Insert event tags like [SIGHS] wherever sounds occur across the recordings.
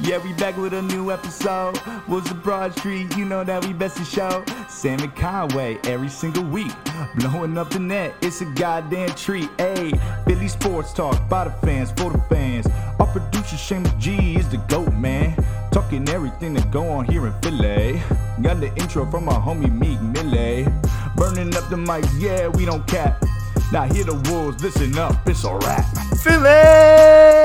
Yeah, we back with a new episode. Was the Broad Street, you know that we best to show. Sam and Conway every single week. Blowing up the net, it's a goddamn treat. Hey, Philly Sports Talk by the fans, for the fans. Our producer Seamus G is the GOAT, man. Talking everything that go on here in Philly. Got the intro from our homie Meek Millie. Burning up the mics, yeah, we don't cap. Now hear the wolves, listen up, it's a wrap. Philly!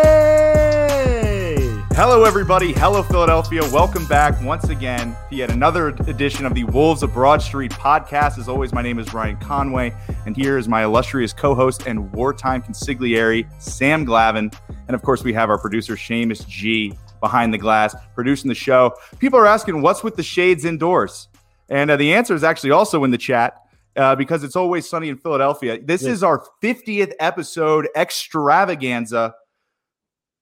Hello, everybody. Hello, Philadelphia. Welcome back once again to yet another edition of the Wolves of Broad Street podcast. As always, my name is Ryan Conway, and here is my illustrious co host and wartime consigliere, Sam Glavin. And of course, we have our producer, Seamus G, behind the glass, producing the show. People are asking, what's with the shades indoors? And uh, the answer is actually also in the chat. Uh, because it's always sunny in Philadelphia. This is our 50th episode extravaganza.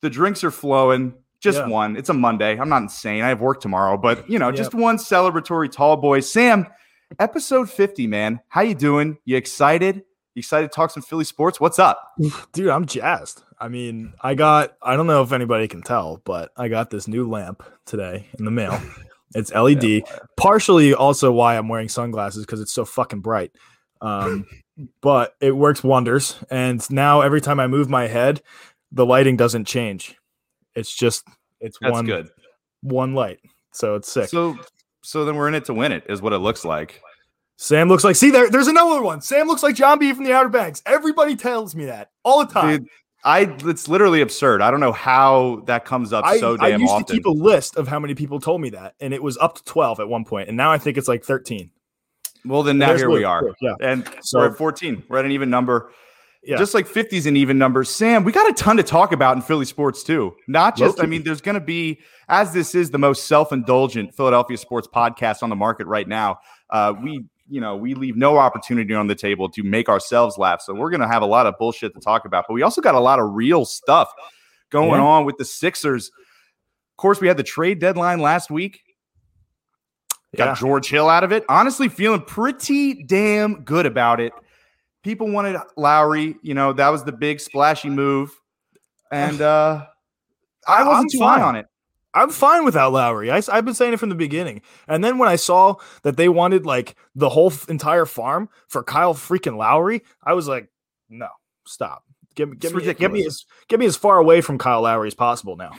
The drinks are flowing. Just Yeah. one. It's a Monday. I'm not insane. I have work tomorrow, but you know, just one celebratory tall boy. Sam, episode 50, man. How you doing? You excited? You excited to talk some Philly sports? What's up? [LAUGHS] Dude, I'm jazzed. I mean, I got, I don't know if anybody can tell, but I got this new lamp today in the mail. [LAUGHS] It's LED. Partially also why I'm wearing sunglasses because it's so fucking bright. Um, [LAUGHS] but it works wonders. And now every time I move my head, the lighting doesn't change. It's just, it's That's one, good. one light. So it's sick. So so then we're in it to win it, is what it looks like. Sam looks like, see, there, there's another one. Sam looks like John B from the Outer Banks. Everybody tells me that all the time. Dude, I it's literally absurd. I don't know how that comes up I, so damn often. I used often. to keep a list of how many people told me that, and it was up to 12 at one point, and now I think it's like 13. well, then now here we are. Yeah. And So- we're at 14. We're at an even number. Yeah. Just like 50's and even numbers. Sam, we got a ton to talk about in Philly sports too. Not just, I Low-key. mean, there's going to be, as this is the most self indulgent Philadelphia sports podcast on the market right now, uh, we, you know, we leave no opportunity on the table to make ourselves laugh. So we're going to have a lot of bullshit to talk about, but we also got a lot of real stuff going Yeah. on with the Sixers. Of course, we had the trade deadline last week. Got Yeah. George Hill out of it. Honestly, feeling pretty damn good about it. People wanted Lowry. You know, that was the big splashy move. And uh I I'm wasn't too high on it. I'm fine without Lowry. I, have been saying it from the beginning. And then when I saw that they wanted like the whole f- entire farm for Kyle freaking Lowry, I was like, no, stop. Get, me- get, me, get me as get me as far away from Kyle Lowry as possible now.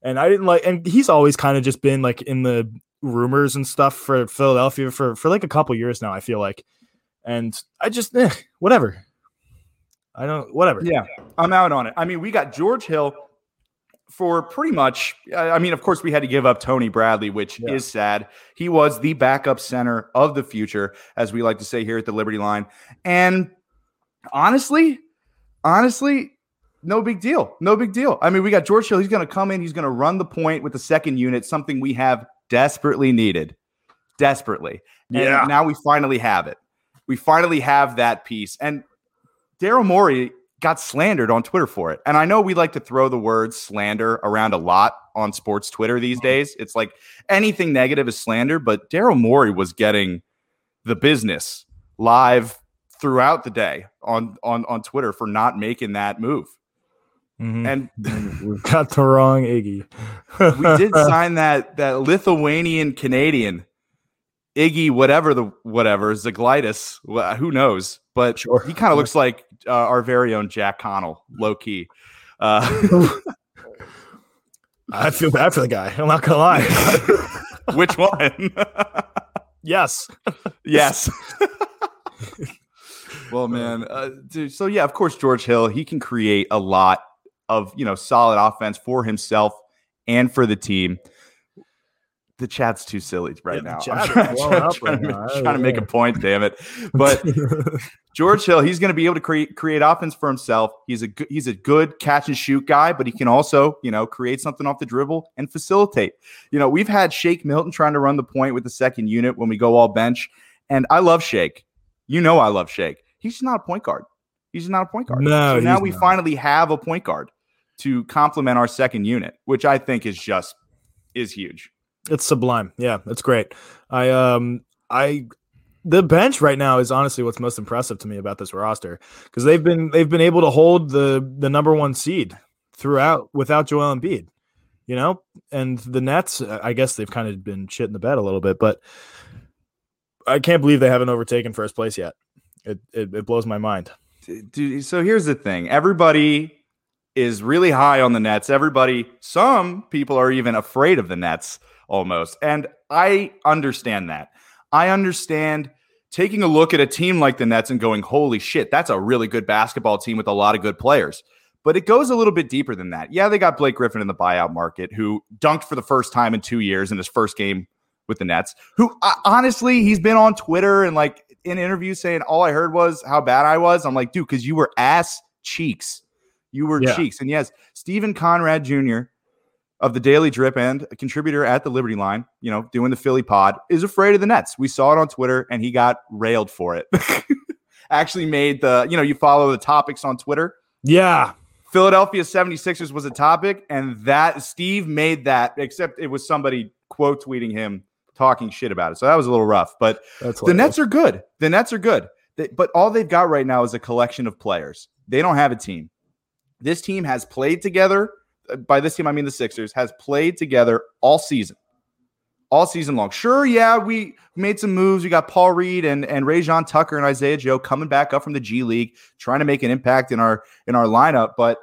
And I didn't like, and he's always kind of just been like in the rumors and stuff for Philadelphia for for like a couple years now. I feel like, and I just eh, whatever. I don't whatever. Yeah, I'm out on it. I mean, we got George Hill for pretty much. I mean, of course, we had to give up Tony Bradley, which Yeah. is sad. He was the backup center of the future, as we like to say here at the Liberty Line. And honestly, honestly, no big deal. No big deal. I mean, we got George Hill. He's going to come in. He's going to run the point with the second unit, something we have desperately needed. Desperately. And Yeah. now we finally have it. We finally have that piece. And Daryl Morey got slandered on Twitter for it. And I know we like to throw the word slander around a lot on sports Twitter these days. It's like anything negative is slander, but Daryl Morey was getting the business live throughout the day on on on Twitter for not making that move. Mhm. And We've [LAUGHS] got the wrong Iggy. we did [LAUGHS] sign that that Lithuanian Canadian Iggy, whatever the whatever Zaglitis, who knows? But Sure. he kind of looks like uh, our very own Jack Connell, low key. Uh, [LAUGHS] I feel bad for the guy. I'm not gonna lie. [LAUGHS] which one? [LAUGHS] yes. yes. well, man, uh, dude. So yeah, of course, George Hill. He can create a lot of you know solid offense for himself and for the team. The chat's too silly right Yeah, now. I'm trying, trying- trying to- now. I trying to make a point. Damn it! But [LAUGHS] George Hill, he's going to be able to create create offense for himself. He's a good, he's a good catch and shoot guy, but he can also you know create something off the dribble and facilitate. You know, we've had Shake Milton trying to run the point with the second unit when we go all bench, and I love Shake. You know, I love Shake. He's not a point guard. He's not a point guard. No, so now we not. finally have a point guard to complement our second unit, which I think is just is huge. It's sublime. Yeah, it's great. I um I the bench right now is honestly what's most impressive to me about this roster because they've been they've been able to hold the the number one seed throughout without Joel Embiid. you know. And the Nets, I guess they've kind of been shit in the bed a little bit, but I can't believe they haven't overtaken first place yet. It it, it blows my mind. Dude, so here's the thing: everybody is really high on the Nets. Everybody, some people are even afraid of the Nets almost, and I understand that. I understand taking a look at a team like the Nets and going, "Holy shit, that's a really good basketball team with a lot of good players." But it goes a little bit deeper than that. Yeah, they got Blake Griffin in the buyout market, who dunked for the first time in two years in his first game with the Nets. Who uh, honestly, he's been on Twitter and like in interviews saying all I heard was how bad I was. I'm like, dude, because you were ass cheeks. You were Yeah. cheeks. And yes, Stephen Conrad Jr. of the Daily Drip and a contributor at the Liberty Line, you know, doing the Philly pod, is afraid of the Nets. We saw it on Twitter and he got railed for it. [LAUGHS] Actually made the, you know, you follow the topics on Twitter. Yeah, Philadelphia 76ers was a topic, and that Steve made that, except it was somebody quote tweeting him talking shit about it. So that was a little rough. But that's the Nets are good. The Nets are good. They- but all they've got right now is a collection of players. They don't have a team. This team has played together. By this team, I mean the Sixers, has played together all season. All season long. Sure, yeah, we made some moves. We got Paul Reed and, and Rayjon Tucker and Isaiah Joe coming back up from the G League, trying to make an impact in our in our lineup. But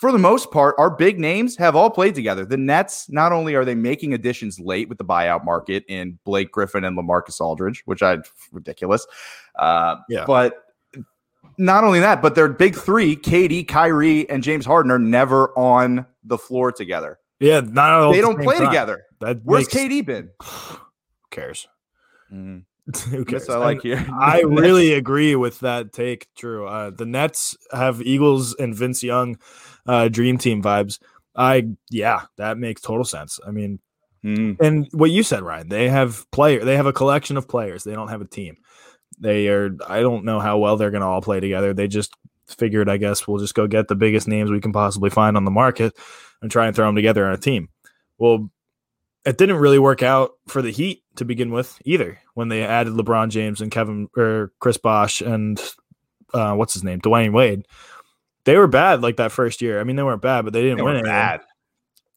for the most part, our big names have all played together. The Nets, not only are they making additions late with the buyout market in Blake Griffin and LaMarcus Aldridge, which I ridiculous. Uh, Yeah. But not only that, but their big three, KD, Kyrie, and James Harden, are never on the floor together. yeah. Not all they the don't same play time. together. That Where's makes- KD been? [SIGHS] Who cares? Mm, [LAUGHS] Who cares? I like here. [LAUGHS] I really agree with that take, Drew. Uh, the Nets have Eagles and Vince Young uh, dream team vibes. I yeah, that makes total sense. I mean, Mm, and what you said, Ryan, they have player, they have a collection of players. They don't have a team. They are. I don't know how well they're going to all play together. They just figured, I guess, we'll just go get the biggest names we can possibly find on the market and try and throw them together on a team. Well, it didn't really work out for the Heat to begin with either. When they added LeBron James and Kevin or Chris Bosh and uh, what's his name, Dwyane Wade, they were bad like that first year. I mean, they weren't bad, but they didn't they win were bad.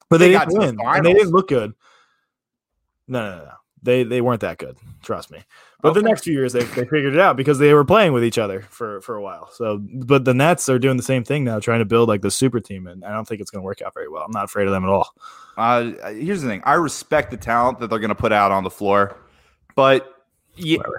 But they, They didn't got to the win, and they didn't look good. No, no, no, no. They they weren't that good. Trust me. But the next few years, they, they figured it out because they were playing with each other for for a while. So, but the Nets are doing the same thing now, trying to build like the super team, and I don't think it's going to work out very well. I'm not afraid of them at all. Uh, here's the thing: I respect the talent that they're going to put out on the floor, but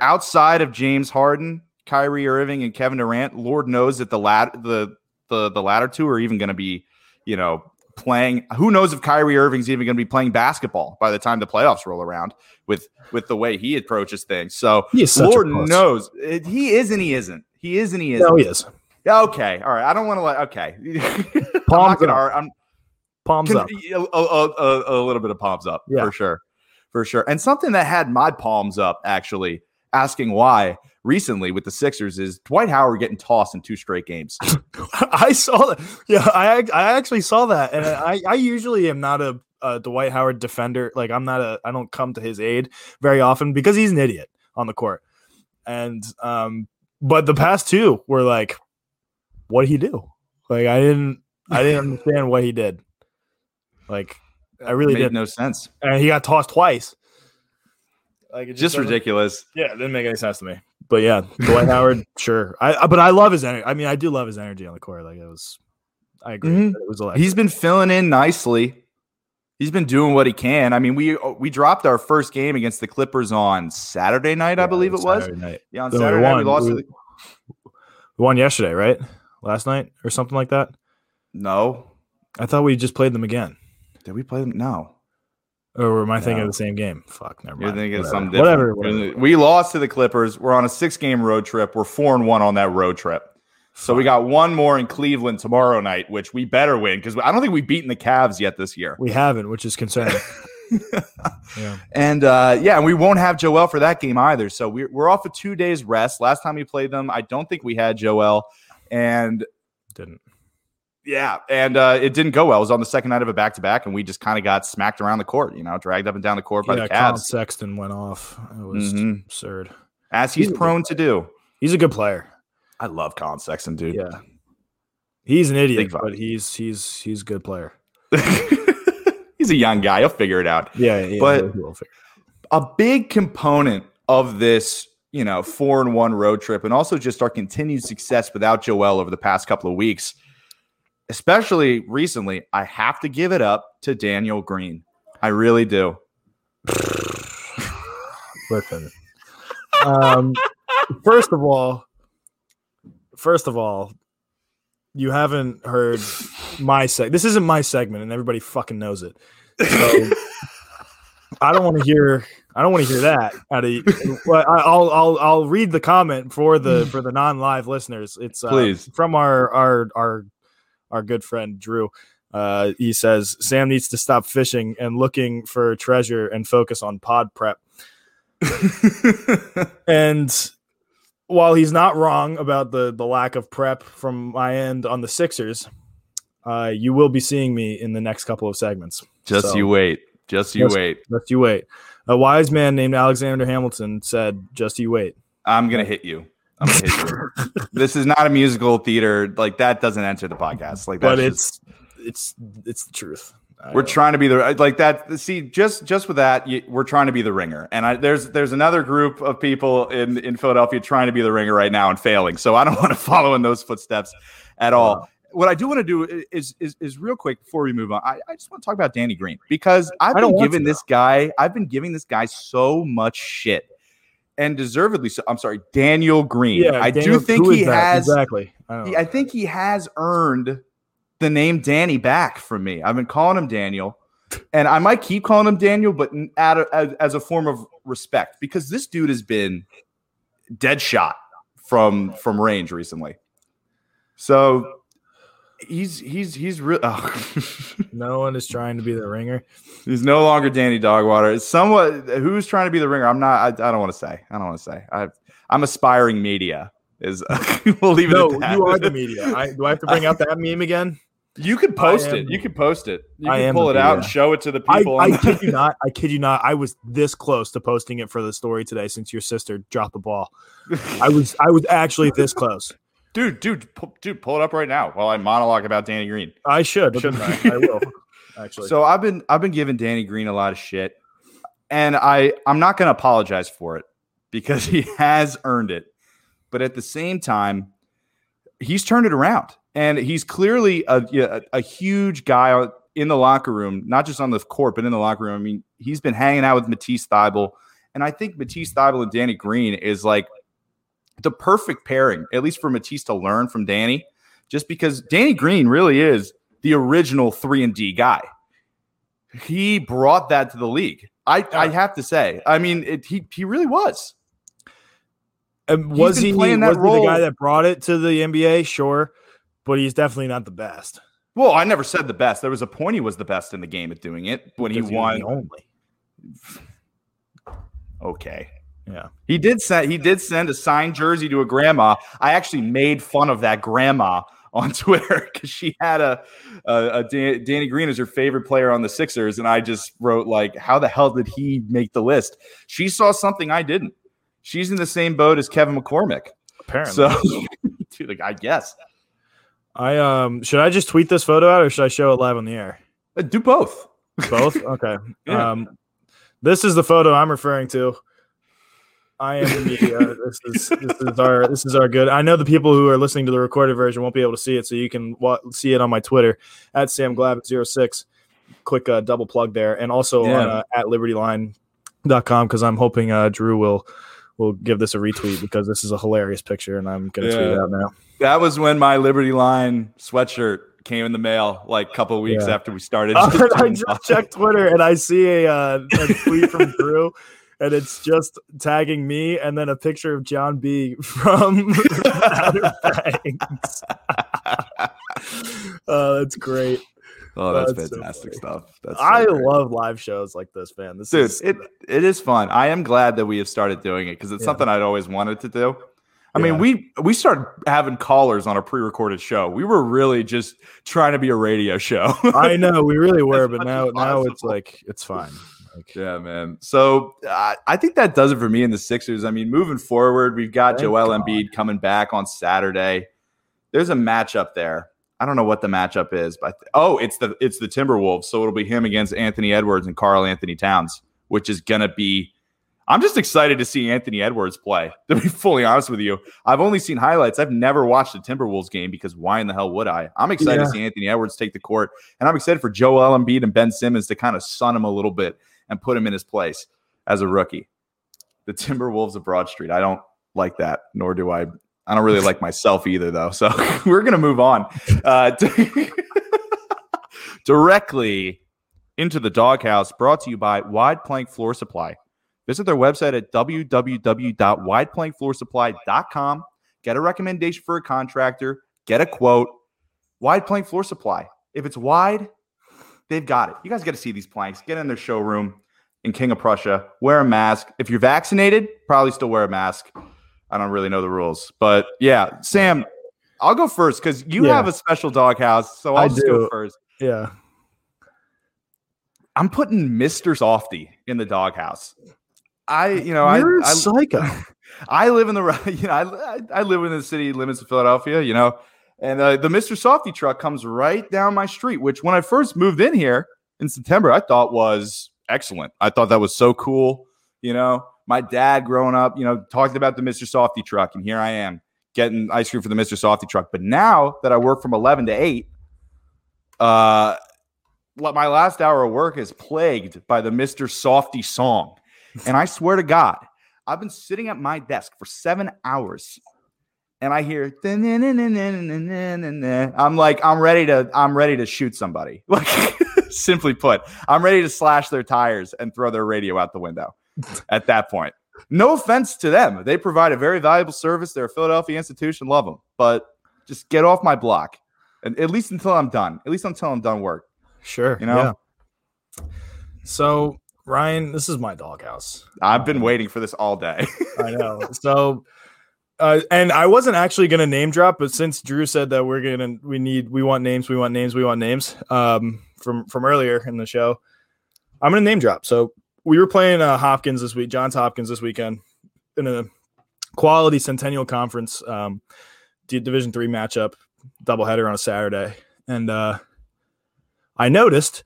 outside of James Harden, Kyrie Irving, and Kevin Durant, Lord knows that the lat the the the latter two are even going to be, you know, playing. Who knows if Kyrie Irving's even going to be playing basketball by the time the playoffs roll around with with the way he approaches things. So He is such a Lord knows It- he is and he isn't. He is and he isn't. No, he is. Okay, all right. I don't want to let. Okay, [LAUGHS] I'm Palms gonna. up. I'm Palms Con- up. a, a- a- a little bit of palms up Yeah. for sure for sure and something that had my palms up actually asking why recently with the sixers is dwight howard getting tossed in two straight games [LAUGHS] I saw that. Yeah, I I actually saw that, and I I usually am not a, a Dwight Howard defender. Like I'm not a I don't come to his aid very often because he's an idiot on the court. And um, but the past two were like, what did he do? Like I didn't I didn't [LAUGHS] understand what he did. Like I really made did. no sense and he got tossed twice. Like it just doesn't- ridiculous Yeah, it didn't make any sense to me. But yeah, Dwight [LAUGHS] Howard, sure. I but I love his energy. I mean, I do love his energy on the court. Like it was, I agree. Mhm. It was electric. he's been filling in nicely he's been doing what he can i mean we we dropped our first game against the clippers on saturday night i believe it was Saturday night. yeah on So we saturday night we lost We- the We won yesterday, right? Last night or something like that. no I thought we just played them again. did we play them no Or am I thinking of the same game? Fuck, never You're mind. thinking of Whatever. something Whatever. different. whatever. We lost to the Clippers. We're on a six game road trip. We're four and one on that road trip. So we got one more in Cleveland tomorrow night, which we better win because I don't think we've beaten the Cavs yet this year. We haven't, which is concerning. [LAUGHS] yeah. And uh, yeah, and we won't have Joel for that game either. So we're, we're off a two days rest. Last time we played them, I don't think we had Joel. And Didn't. Yeah, and uh, it didn't go well. It was on the second night of a back to back, and we just kind of got smacked around the court, you know, dragged up and down the court by Yeah, the Collin Cavs, Sexton went off. It was Mhm. absurd. as he's He's prone to do. He's a good player. I love Collin Sexton, dude. Yeah. He's an idiot, but he's he's he's a good player. [LAUGHS] he's a young guy. He'll figure it out. Yeah, yeah. But- a big component of this, you know, four and one road trip, and also just our continued success without Joel over the past couple of weeks, especially recently, I have to give it up to Daniel Green. I really do. listen. Um, first of all, first of all, you haven't heard my seg. This isn't my segment, and everybody fucking knows it. So I don't want to hear. I don't want to hear that out of. you. But I- I'll I'll I'll read the comment for the for the non live listeners. It's uh, Please. from our our our our good friend Drew. Uh, he says Sam needs to stop fishing and looking for treasure and focus on pod prep. [LAUGHS] And while he's not wrong about the the lack of prep from my end on the Sixers, uh, you will be seeing me in the next couple of segments. Just So- you wait. Just you Just- wait. Just you wait. A wise man named Alexander Hamilton said, "Just you wait." I'm gonna hit you. I'm gonna hit you. [LAUGHS] this is not a musical theater. Like that doesn't enter the podcast. Like But that's just- it's it's it's the truth. I We're don't- trying to be the like that. See, just just with that, you, we're trying to be the ringer, and I, there's there's another group of people in in Philadelphia trying to be the ringer right now and failing. So I don't [LAUGHS] want to follow in those footsteps at all. What I do want to do is is is real quick before we move on. I, I just want to talk about Danny Green because I've I been giving this guy I've been giving this guy so much shit, and deservedly so. I'm sorry, Daniel Green. yeah, I Daniel- do think he has exactly. I he- I think he has earned the name Danny back from me. I've been calling him Daniel, and I might keep calling him Daniel, but a, as, as a form of respect because this dude has been dead shot from from range recently. So he's he's he's real. Oh. [LAUGHS] no one is trying to be the ringer. he's no longer Danny Dogwater. It's somewhat who's trying to be the ringer. I'm not. I, I don't want to say. I don't want to say. I, I'm aspiring media. Is [LAUGHS] we'll leave it No, at that. you are the media. I, do I have to bring out that meme again? You could post it. You could post it. You I can pull it out and show it to the people. I the- kid you [LAUGHS] not. I kid you not. I was this close to posting it for the story today since your sister dropped the ball. I was I was actually this close. Dude, dude, pu- dude, pull it up right now while I monologue about Danny Green. I should, shouldn't I? I will. [LAUGHS] Actually. So I've been I've been giving Danny Green a lot of shit, and I I'm not going to apologize for it because [LAUGHS] he has earned it. But at the same time, he's turned it around, and he's clearly a a, a huge guy in the locker room, not just on the court, but in the locker room. I mean, he's been hanging out with Matisse Thybulle, and I think Matisse Thybulle and Danny Green is like the perfect pairing, at least for Matisse to learn from Danny, just because Danny Green really is the original three and D guy. He brought that to the league. I, I have to say. I mean, it, he he really was. Um, was he playing that was he the guy that brought it to the NBA? Sure, but he's definitely not the best. Well, I never said the best. There was a point he was the best in the game at doing it when he won. the only. Okay. Yeah. He did send he did send a signed jersey to a grandma. I actually made fun of that grandma [LAUGHS] on Twitter because she had a, a, a Dan- Danny Green as her favorite player on the Sixers, and I just wrote like, "How the hell did he make the list?" She saw something I didn't. She's in the same boat as Kevin McCormick. Apparently. So, [LAUGHS] dude, like, I guess I um should I just tweet this photo out or should I show it live on the air? Uh, do both. Both? [LAUGHS] Okay. Yeah. Um this is the photo I'm referring to. I am the media. this is this is our this is our good. I know the people who are listening to the recorded version won't be able to see it, so you can wa- see it on my Twitter at Sam Glab 06 Quick uh, double plug there, and also Yeah. on uh, at libertyline.com because I'm hoping uh, Drew will will give this a retweet because this is a hilarious picture, and I'm gonna tweet it out now. That was when my Liberty Line sweatshirt came in the mail, like a couple weeks Yeah. after we started. [LAUGHS] I just checked Twitter and I see a, uh, a tweet from [LAUGHS] Drew, and it's just tagging me and then a picture of John B from [LAUGHS] Outer Banks. [LAUGHS] Oh, that's great. Oh, that's, That's fantastic funny. stuff. That's so I great. love live shows like this, man. This dude is it, it is fun i am glad that we have started doing it because it's Yeah. something i'd always wanted to do i Yeah. mean we we started having callers on a pre-recorded show we were really just trying to be a radio show I know we really [LAUGHS] were, but now now it's like it's fine. Like, yeah man so uh, i think that does it for me in the sixers i mean moving forward we've got joel God. embiid coming back on saturday there's a matchup there I don't know what the matchup is, but oh, it's the it's the Timberwolves. So it'll be him against Anthony Edwards and Karl-Anthony Towns, which is gonna be. I'm just excited to see Anthony Edwards play. [LAUGHS] To be fully honest with you, I've only seen highlights. I've never watched a Timberwolves game because why in the hell would I? I'm excited yeah. to see Anthony Edwards take the court, and I'm excited for Joel Embiid and Ben Simmons to kind of sun him a little bit and put him in his place as a rookie. The Timberwolves of Broad Street. I don't like that, nor do I I don't really like myself either, though. So [LAUGHS] we're going to move on uh, [LAUGHS] directly into the doghouse, brought to you by Wide Plank Floor Supply. Visit their website at www.wideplankfloorsupply.com. Get a recommendation for a contractor, get a quote. Wide Plank Floor Supply. If it's wide, they've got it. You guys got to see these planks. Get in their showroom in King of Prussia. Wear a mask. If you're vaccinated, probably still wear a mask. I don't really know the rules, but yeah, Sam, I'll go first because you yeah. have a special doghouse, so I'll I just do. go first. Yeah, I'm putting Mr. Softee in the doghouse. I, you know, You're I, I psycho. [LAUGHS] I live in the, [LAUGHS] you know, I, I live in the city limits of Philadelphia, you know, and uh, the Mr. Softee truck comes right down my street. Which, when I first moved in here in September, I thought was excellent. I thought that was so cool, you know my dad growing up, you know, talked about the Mr. Softee truck, and here I am getting ice cream for the Mr. Softee truck. But now that I work from 11 to 8, uh, my last hour of work is plagued by the Mr. Softee song. And I swear to God, I've been sitting at my desk for seven hours and I hear I'm like, I'm ready to, I'm ready to shoot somebody. [LAUGHS] Like simply put, I'm ready to slash their tires and throw their radio out the window [LAUGHS] at that point. No offense to them. They provide a very valuable service. They're a Philadelphia institution. Love them. But just get off my block. And at least until I'm done. At least until I'm done work. Sure. You know? Yeah. So, Ryan, this is my doghouse. I've been waiting for this all day. [LAUGHS] I know. So, uh, and I wasn't actually going to name drop, but since Drew said that we're going to, we need, we want names, we want names, we want names um, from, from earlier in the show, I'm going to name drop. So, we were playing uh, Hopkins this week, Johns Hopkins this weekend in a quality Centennial Conference um, Division three matchup, doubleheader on a Saturday, and uh, I noticed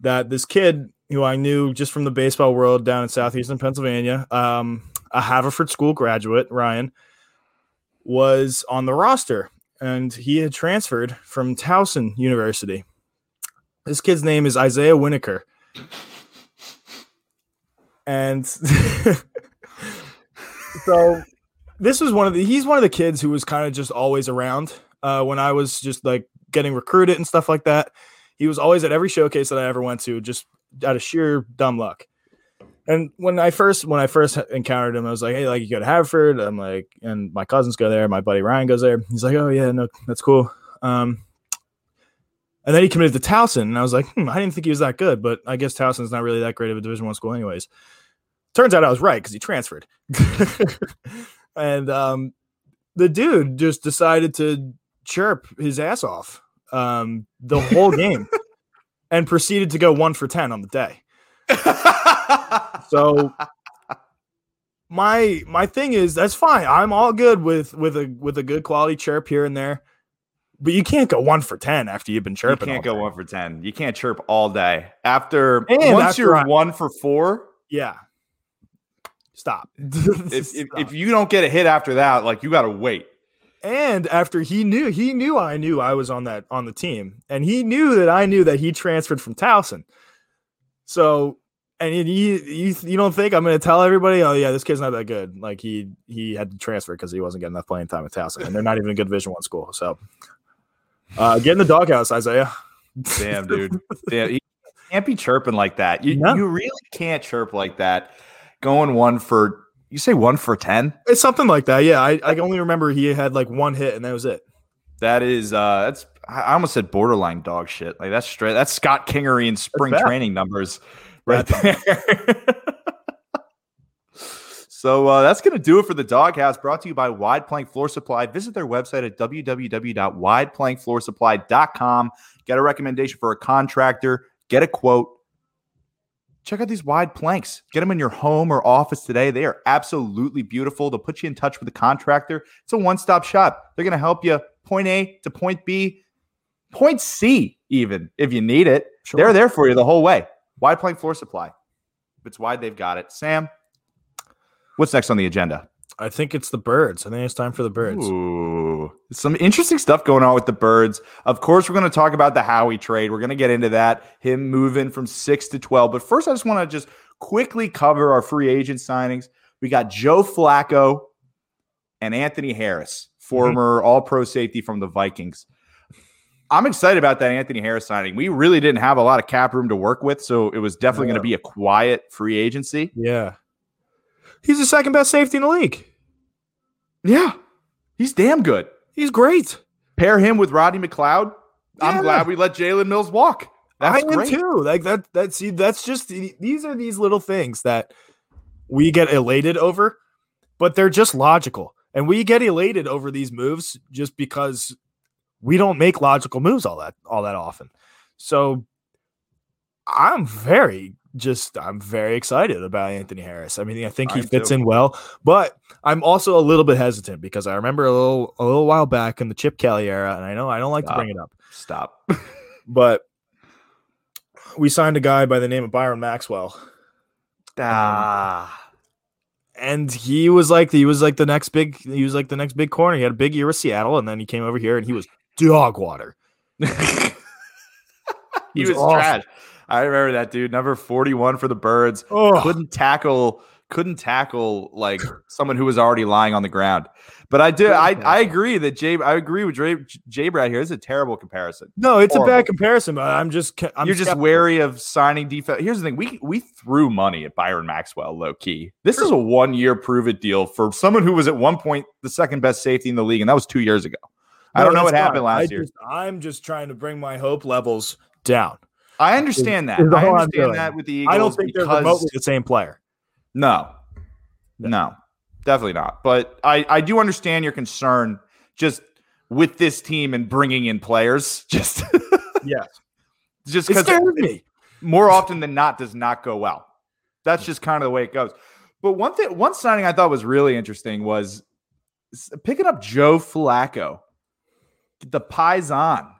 that this kid who I knew just from the baseball world down in southeastern Pennsylvania, um, a Haverford School graduate, Ryan, was on the roster, and he had transferred from Towson University. This kid's name is Isaiah Winokur and [LAUGHS] so this was one of the he's one of the kids who was kind of just always around uh, when I was just like getting recruited and stuff like that. He was always at every showcase that I ever went to, just out of sheer dumb luck. And when I first when I first encountered him, I was like, "Hey, like you go to Haverford?" I'm like, and my cousins go there. My buddy Ryan goes there. He's like, "Oh yeah, no, that's cool." Um, and then he committed to Towson, and I was like, hmm, I didn't think he was that good, but I guess Towson's not really that great of a Division One school, anyways. Turns out I was right because he transferred. [LAUGHS] and um, the dude just decided to chirp his ass off um, the whole game [LAUGHS] and proceeded to go one for 10 on the day. [LAUGHS] so my my thing is that's fine. I'm all good with with a with a good quality chirp here and there. But you can't go one for ten after you've been chirping. You can't go one for ten. You can't chirp all day. After and once after you're I, one for four, yeah, Stop. [LAUGHS] if, Stop. If, if you don't get a hit after that, like you got to wait. And after he knew, he knew I knew I was on that on the team, and he knew that I knew that he transferred from Towson. So, and you you, you don't think I'm going to tell everybody? Oh yeah, this kid's not that good. Like he he had to transfer because he wasn't getting enough playing time at Towson, and they're not even a good Division One school. So, uh, get in the doghouse, Isaiah. Damn, dude. Damn, you can't be chirping like that. You no. you really can't chirp like that going one for you say one for ten? It's something like that. Yeah, I, I only remember he had like one hit and that was it. That is uh that's I almost said borderline dog shit. Like that's straight that's Scott Kingery in spring training numbers right there. [LAUGHS] so uh, that's going to do it for the doghouse brought to you by Wide Plank Floor Supply. Visit their website at www.wideplankfloorsupply.com. Get a recommendation for a contractor, get a quote, check out these wide planks. Get them in your home or office today. They are absolutely beautiful. They'll put you in touch with the contractor. It's a one stop shop. They're going to help you point A to point B Point C, even if you need it. Sure. They're there for you the whole way. Wide plank floor supply. If it's wide, they've got it. Sam, what's next on the agenda? I think it's the birds. I think it's time for the birds. Ooh, some interesting stuff going on with the birds. Of course, we're going to talk about the Howie trade. We're going to get into that, him moving from six to 12. But first, I just want to just quickly cover our free agent signings. We got Joe Flacco and Anthony Harris, mm-hmm. former all pro safety from the Vikings. I'm excited about that Anthony Harris signing. We really didn't have a lot of cap room to work with, so it was definitely going to be a quiet free agency. Yeah. He's the second best safety in the league. Yeah, he's damn good. He's great. Pair him with Rodney McLeod. Yeah. I'm glad we let Jalen Mills walk. That's I am great. too. Like that. That see. That's just these are these little things that we get elated over, but they're just logical, and we get elated over these moves just because we don't make logical moves all that all that often. So I'm very just I'm very excited about Anthony Harris. I mean, I think he am fits in well, but I'm also a little bit hesitant because I remember a little a little while back in the Chip Kelly era, and I know I don't like Stop. to bring it up, Stop. [LAUGHS] but we signed a guy by the name of Byron Maxwell, ah. and he was like he was like the next big he was like the next big corner. He had a big year with Seattle, and then he came over here and he was dog water. [LAUGHS] he was trash. I remember that dude. Number 41 for the birds. Oh, Couldn't tackle, couldn't tackle like someone who was already lying on the ground. But I do I, I agree that Jay I agree with Jay, Jay Brad here. It's a terrible comparison. no, it's a bad comparison, but I'm just I'm You're just skeptical. wary of signing defense. Here's the thing: we we threw money at Byron Maxwell, low key. This is a one year prove it deal for someone who was at one point the second best safety in the league, and that was two years ago. I don't know what happened last I year. just- I'm just trying to bring my hope levels down. I understand that. I understand that with the Eagles. I don't think they're because- remotely the same player. No, no, definitely not. But I I do understand your concern just with this team and bringing in players. [LAUGHS] Just Yes, just because me. more often than not does not go well. That's just kind of the way it goes. But one thing, one signing I thought was really interesting was picking up Joe Flacco, the Paisan,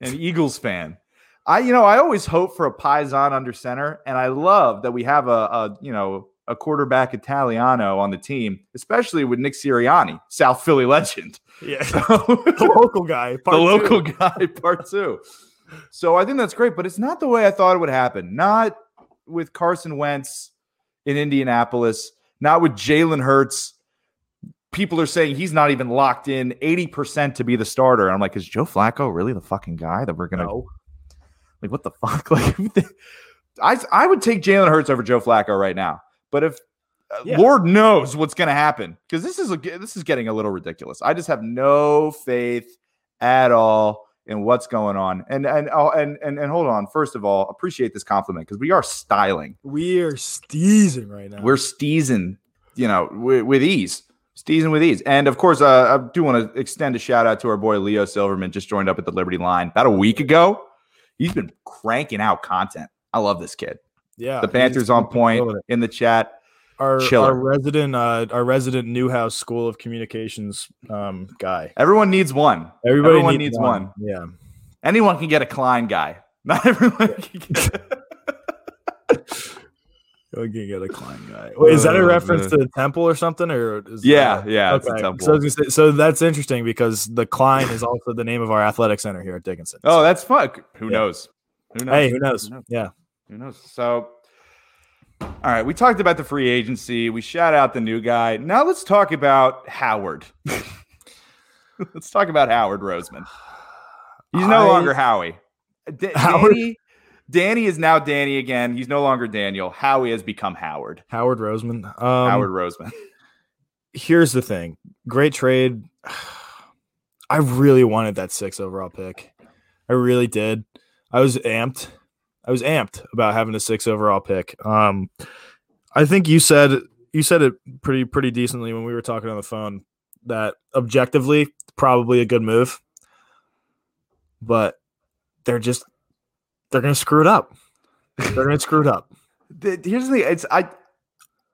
an Eagles fan. I, you know, I always hope for a Paisan under center, and I love that we have a, a you know, a quarterback Italiano on the team, especially with Nick Sirianni, South Philly legend. Yeah, [LAUGHS] So- [LAUGHS] the local guy, [LAUGHS] the part two. local guy part two. So I think that's great, but it's not the way I thought it would happen. Not with Carson Wentz in Indianapolis, not with Jalen Hurts. People are saying he's not even locked in 80% to be the starter. And I'm like, is Joe Flacco really the fucking guy that we're gonna No. like what the fuck? [LAUGHS] Like I I would take Jalen Hurts over Joe Flacco right now. But if uh, Yeah. Lord knows what's going to happen because this is a, this is getting a little ridiculous. I just have no faith at all in what's going on. And and oh, and and and hold on. First of all, appreciate this compliment because we are styling. We are steezing right now. We're steezing, you know, with, with ease. Steezing with ease. And of course, uh, I do want to extend a shout out to our boy Leo Silverman, just joined up at the Liberty Line about a week ago. He's been cranking out content. I love this kid. yeah, The Panthers on point in the chat. Our, our resident, uh, our resident Newhouse School of Communications um, guy. Everyone needs one. Everybody Everyone needs, needs one. one. Yeah. Anyone can get a Klein guy. [LAUGHS] Not everyone can get. We can get a Klein guy. Wait, is that a Oh, reference to the temple or something? Or is yeah, that- yeah. It's a Okay. temple. So, I was gonna say- so that's interesting because the Klein is also the name of our athletic center here at Dickinson. oh, that's fun. Who Yeah. knows? Who knows? hey, who knows? Yeah. Who knows? So, all right, we talked about the free agency. We shout out the new guy. Now let's talk about Howard. [LAUGHS] let's talk about Howard Roseman. He's no I- longer Howie. D- Howard? Danny, Danny is now Danny again. He's no longer Daniel. Howie has become Howard. Howard Roseman. Um, Howard Roseman. here's the thing great trade [SIGHS] i really wanted that six overall pick i really did i was amped i was amped about having a six overall pick um i think you said you said it pretty pretty decently when we were talking on the phone that objectively probably a good move but they're just they're gonna screw it up they're gonna screw it up [LAUGHS] The- here's the thing. It's I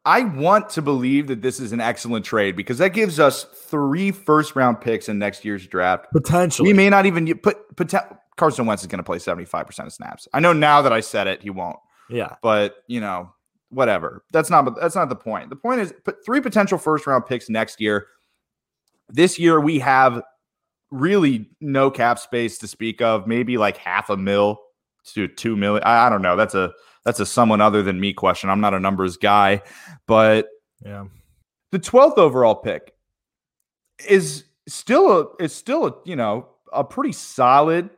I want to believe that this is an excellent trade because that gives us three first round picks in next year's draft. potentially We may not even put, put Carson Wentz is going to play 75% of snaps. I know now that I said it, he won't. Yeah. But, you know, whatever. That's not that's not the point. The point is put three potential first round picks next year. This year we have really no cap space to speak of, maybe like half a mil to 2 million. I, I don't know. That's a that's a someone other than me question. I'm not a numbers guy, but Yeah. the 12th overall pick is still a is still a you know a pretty solid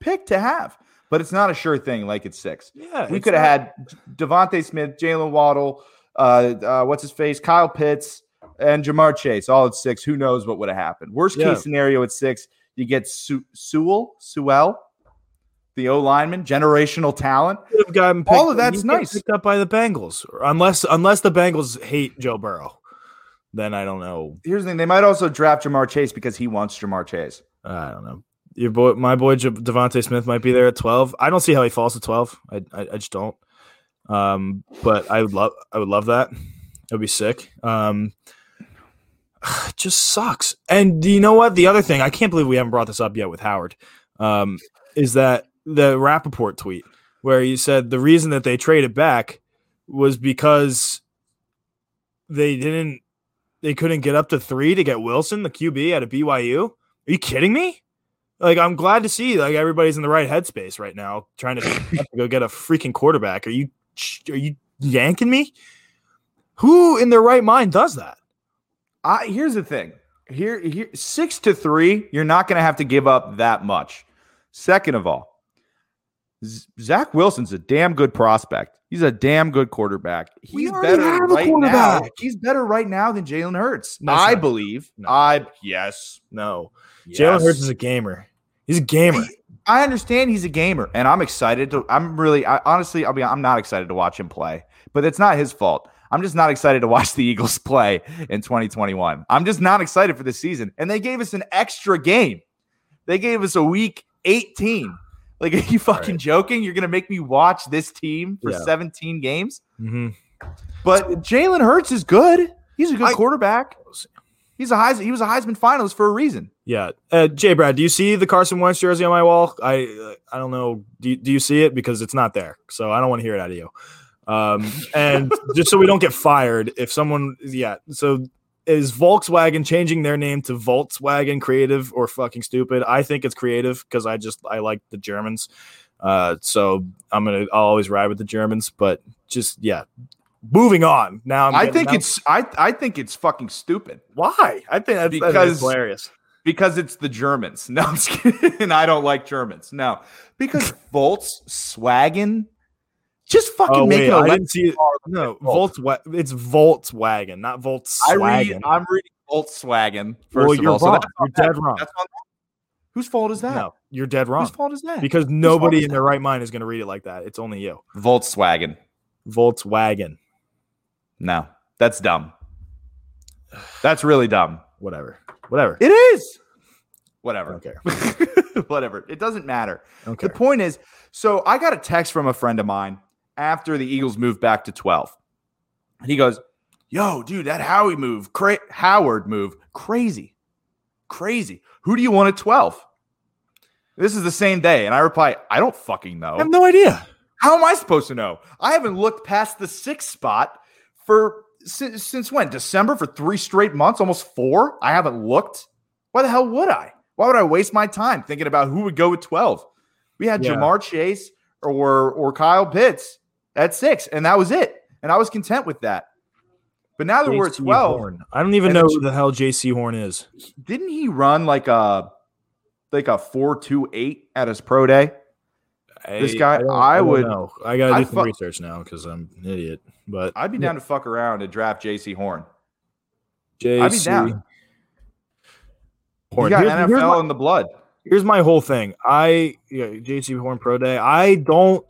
pick to have but it's not a sure thing like it's six Yeah. we could have had devonta smith jaylen waddle uh, uh what's his face kyle pitts and ja'marr chase all at six who knows what would have happened worst Yeah. case scenario at six you get Su- sewell sewell the o lineman generational talent gotten All of that's nice. Picked up by the Bengals, unless unless the Bengals hate Joe Burrow, then I don't know. here's the thing they might also draft ja'marr chase because he wants ja'marr chase I don't know. Your boy, my boy J- DeVonta Smith might be there at twelve. I don't see how he falls to twelve. I, I, I just don't. Um, but I would love, I would love that. It would be sick. Um, [SIGHS] just sucks. And do you know what? The other thing, I can't believe we haven't brought this up yet with Howard, um, is that the Rapoport tweet where you said the reason that they traded back was because they didn't, they couldn't get up to three to get Wilson, the QB at a BYU. Are you kidding me? Like, I'm glad to see like everybody's in the right headspace right now, trying to [LAUGHS] go get a freaking quarterback. Are you are you yanking me? Who in their right mind does that? I here's the thing. Here, here, six to three. You're not going to have to give up that much. Second of all, Zach Wilson's a damn good prospect. He's a damn good quarterback. He's better have a right now. He's better right now than Jalen Hurts. No, I not. believe. No. I yes. No, yes. Jalen Hurts is a gamer. He's a gamer. I understand he's a gamer, and I'm excited to. I'm really, I, honestly, I'll be. I'm not excited to watch him play, but it's not his fault. I'm just not excited to watch the [LAUGHS] Eagles play in 2021. I'm just not excited for this season, and they gave us an extra game. They gave us a week 18. Like, [LAUGHS] are you fucking Right. joking? You're gonna make me watch this team for Yeah. 17 games? hmm But Jalen Hurts is good. He's a good I- quarterback. He's a Heis, He was a Heisman finalist for a reason. Yeah, uh, Jay Brad, do you see the Carson Wentz jersey on my wall? I uh, I don't know. Do you, do you see it? Because it's not there, so I don't want to hear it out of you. Um, and [LAUGHS] just so we don't get fired, if someone, yeah, so is Volkswagen changing their name to Voltswagen Creative or fucking stupid? I think it's creative because I just I like the Germans. Uh, so I'm gonna I'll always ride with the Germans, but just yeah. Moving on now. I'm i think now- it's I, I think it's fucking stupid. why I think that's, because Because- hilarious. because it's the Germans. [LAUGHS] No, I'm just kidding. I don't like Germans. No, because [LAUGHS] Volkswagen just fucking Oh make wait, it a I didn't see it. No, Volkswagen. It's Volkswagen, not Volkswagen. I read. I'm reading Volkswagen. First well, of you're all, wrong. that's you're dead wrong. That's on them. Whose fault is that? No, you're dead wrong. Whose fault is that? Because nobody in their right mind is going to read it like that. It's only you. Volkswagen. Volkswagen. No, that's dumb. That's really dumb. Whatever. Whatever. It is. Whatever. don't. [LAUGHS] Whatever. It doesn't matter. Okay. The point is, so I got a text from a friend of mine after the Eagles moved back to 12. And he goes, Yo, dude, that Howie move, cra- Howard move, crazy. Crazy. Who do you want at 12? This is the same day. And I reply, I don't fucking know. I have no idea. How am I supposed to know? I haven't looked past the sixth spot for since, since when? December for three straight months, almost four. I haven't looked. Why the hell would I? Why would I waste my time thinking about who would go with 12? We had Yeah. Ja'Marr Chase or or Kyle Pitts at six, and that was it. And I was content with that. But now that we're at 12, Horn. I don't even know the- who the hell Jaycee Horn is. didn't he run like a like a four two eight at his pro day? This guy- don't- I would- know. I got to I do some fu- research now because I'm an idiot. But I'd be Yeah. down to fuck around and draft Jaycee Horn. JC I'd be down. Horn. He got Here's- NFL here's my- in the blood. here's my whole thing. I yeah, Jaycee Horn Pro Day. I don't.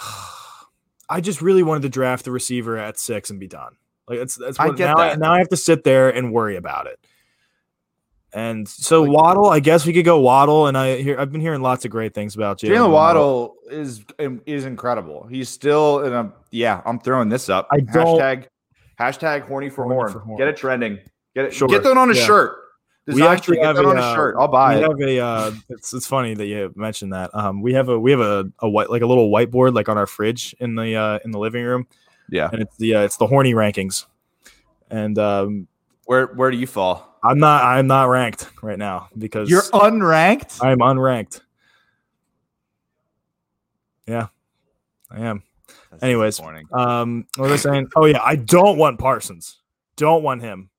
[SIGHS] I just really wanted to draft the receiver at six and be done. Like that's that's I get now. I, that. now I have to sit there and worry about it. And so Waddle, I guess we could go Waddle, and I hear I've been hearing lots of great things about Jaylen Jaylen Waddle is um, is incredible. He's still in a yeah. I'm throwing this up. I don't- hashtag hashtag horny for Horny horn. for horn. Get it trending. Get it. Sure, Get that on a yeah. shirt. Design actually have a, on a uh, shirt. I'll buy we it. Have a, uh, it's it's funny that you mentioned that. Um, we have a we have a, a white like a little whiteboard like on our fridge in the uh, in the living room. Yeah, and it's the uh, it's the horny rankings. And um, where where do you fall? I'm not I'm not ranked right now because you're unranked. I'm unranked. Yeah, I am. That's Anyways, um, what was I saying? Oh yeah, I don't want Parsons. Don't want him.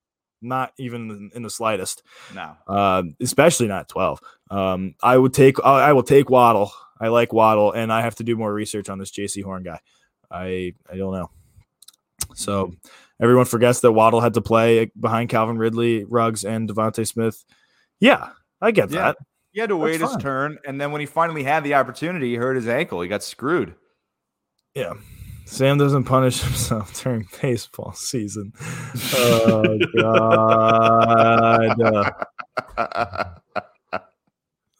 Not even in the slightest. No. Uh, especially not twelve. Um, I would take. I will take Waddle. I like Waddle, and I have to do more research on this Jaycee Horn guy. I I don't know. So everyone forgets that Waddle had to play behind Calvin Ridley, Ruggs, and DeVonta Smith. Yeah, I get yeah. that. He had to wait That's his turn, and then when he finally had the opportunity, he hurt his ankle. He got screwed. Yeah. Sam doesn't punish [LAUGHS] himself during baseball season. Oh God.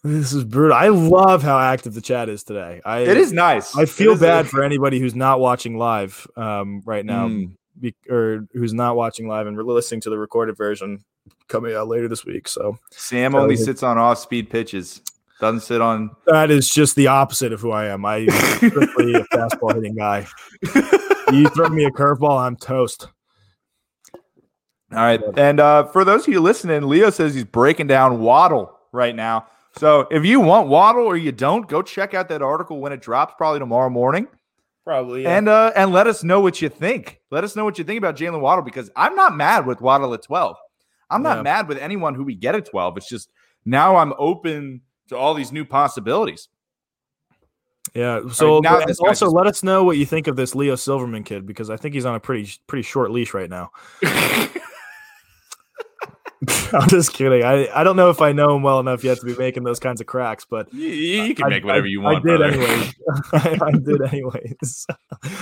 this is brutal. I love how active the chat is today. I it is nice. I feel bad for anybody who's not watching live um, right now, mm. be, or who's not watching live and listening to the recorded version coming out later this week. So Sam only uh, sits on off speed pitches. Doesn't sit on. That is just the opposite of who I am. I strictly a fastball hitting guy. [LAUGHS] you throw me a curveball, I'm toast. All right, and uh, for those of you listening, Leo says he's breaking down Waddle right now. So if you want Waddle or you don't, go check out that article when it drops, probably tomorrow morning. Probably, yeah. and uh, and let us know what you think. Let us know what you think about Jaylen Waddle because I'm not mad with Waddle at 12. I'm not yeah. mad with anyone who we get at 12. It's just now I'm open to all these new possibilities. Yeah. So now also just... let us know what you think of this Leo Silverman kid because I think he's on a pretty pretty short leash right now. [LAUGHS] [LAUGHS] I'm just kidding. I, I don't know if I know him well enough yet to be making those kinds of cracks, but you, you can I, make whatever you want. I did brother. anyways. [LAUGHS] I, I, did anyways.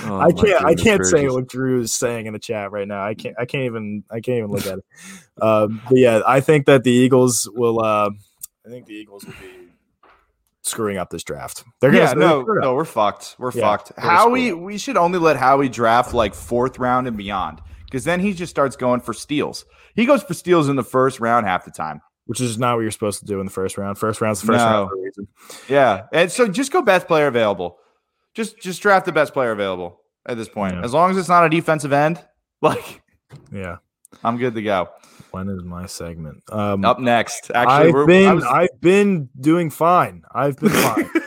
Oh, I can't I can't say what Drew is saying in the chat right now. I can't I can't even I can't even look at it. Uh, but yeah, I think that the Eagles will. Uh, I think the Eagles will be screwing up this draft. They're gonna, yeah, no, no, we're fucked. We're yeah, fucked. Howie, we should only let Howie draft like fourth round and beyond, because then he just starts going for steals. He goes for steals in the first round half the time, which is not what you're supposed to do in the first round. First round's the first no. round for a reason. Yeah, and so just go best player available. Just just draft the best player available at this point, yeah. as long as it's not a defensive end. [LAUGHS] Like, yeah, I'm good to go. When is my segment? Um, Up next. Actually, I've been was... I've been doing fine. I've been fine. [LAUGHS]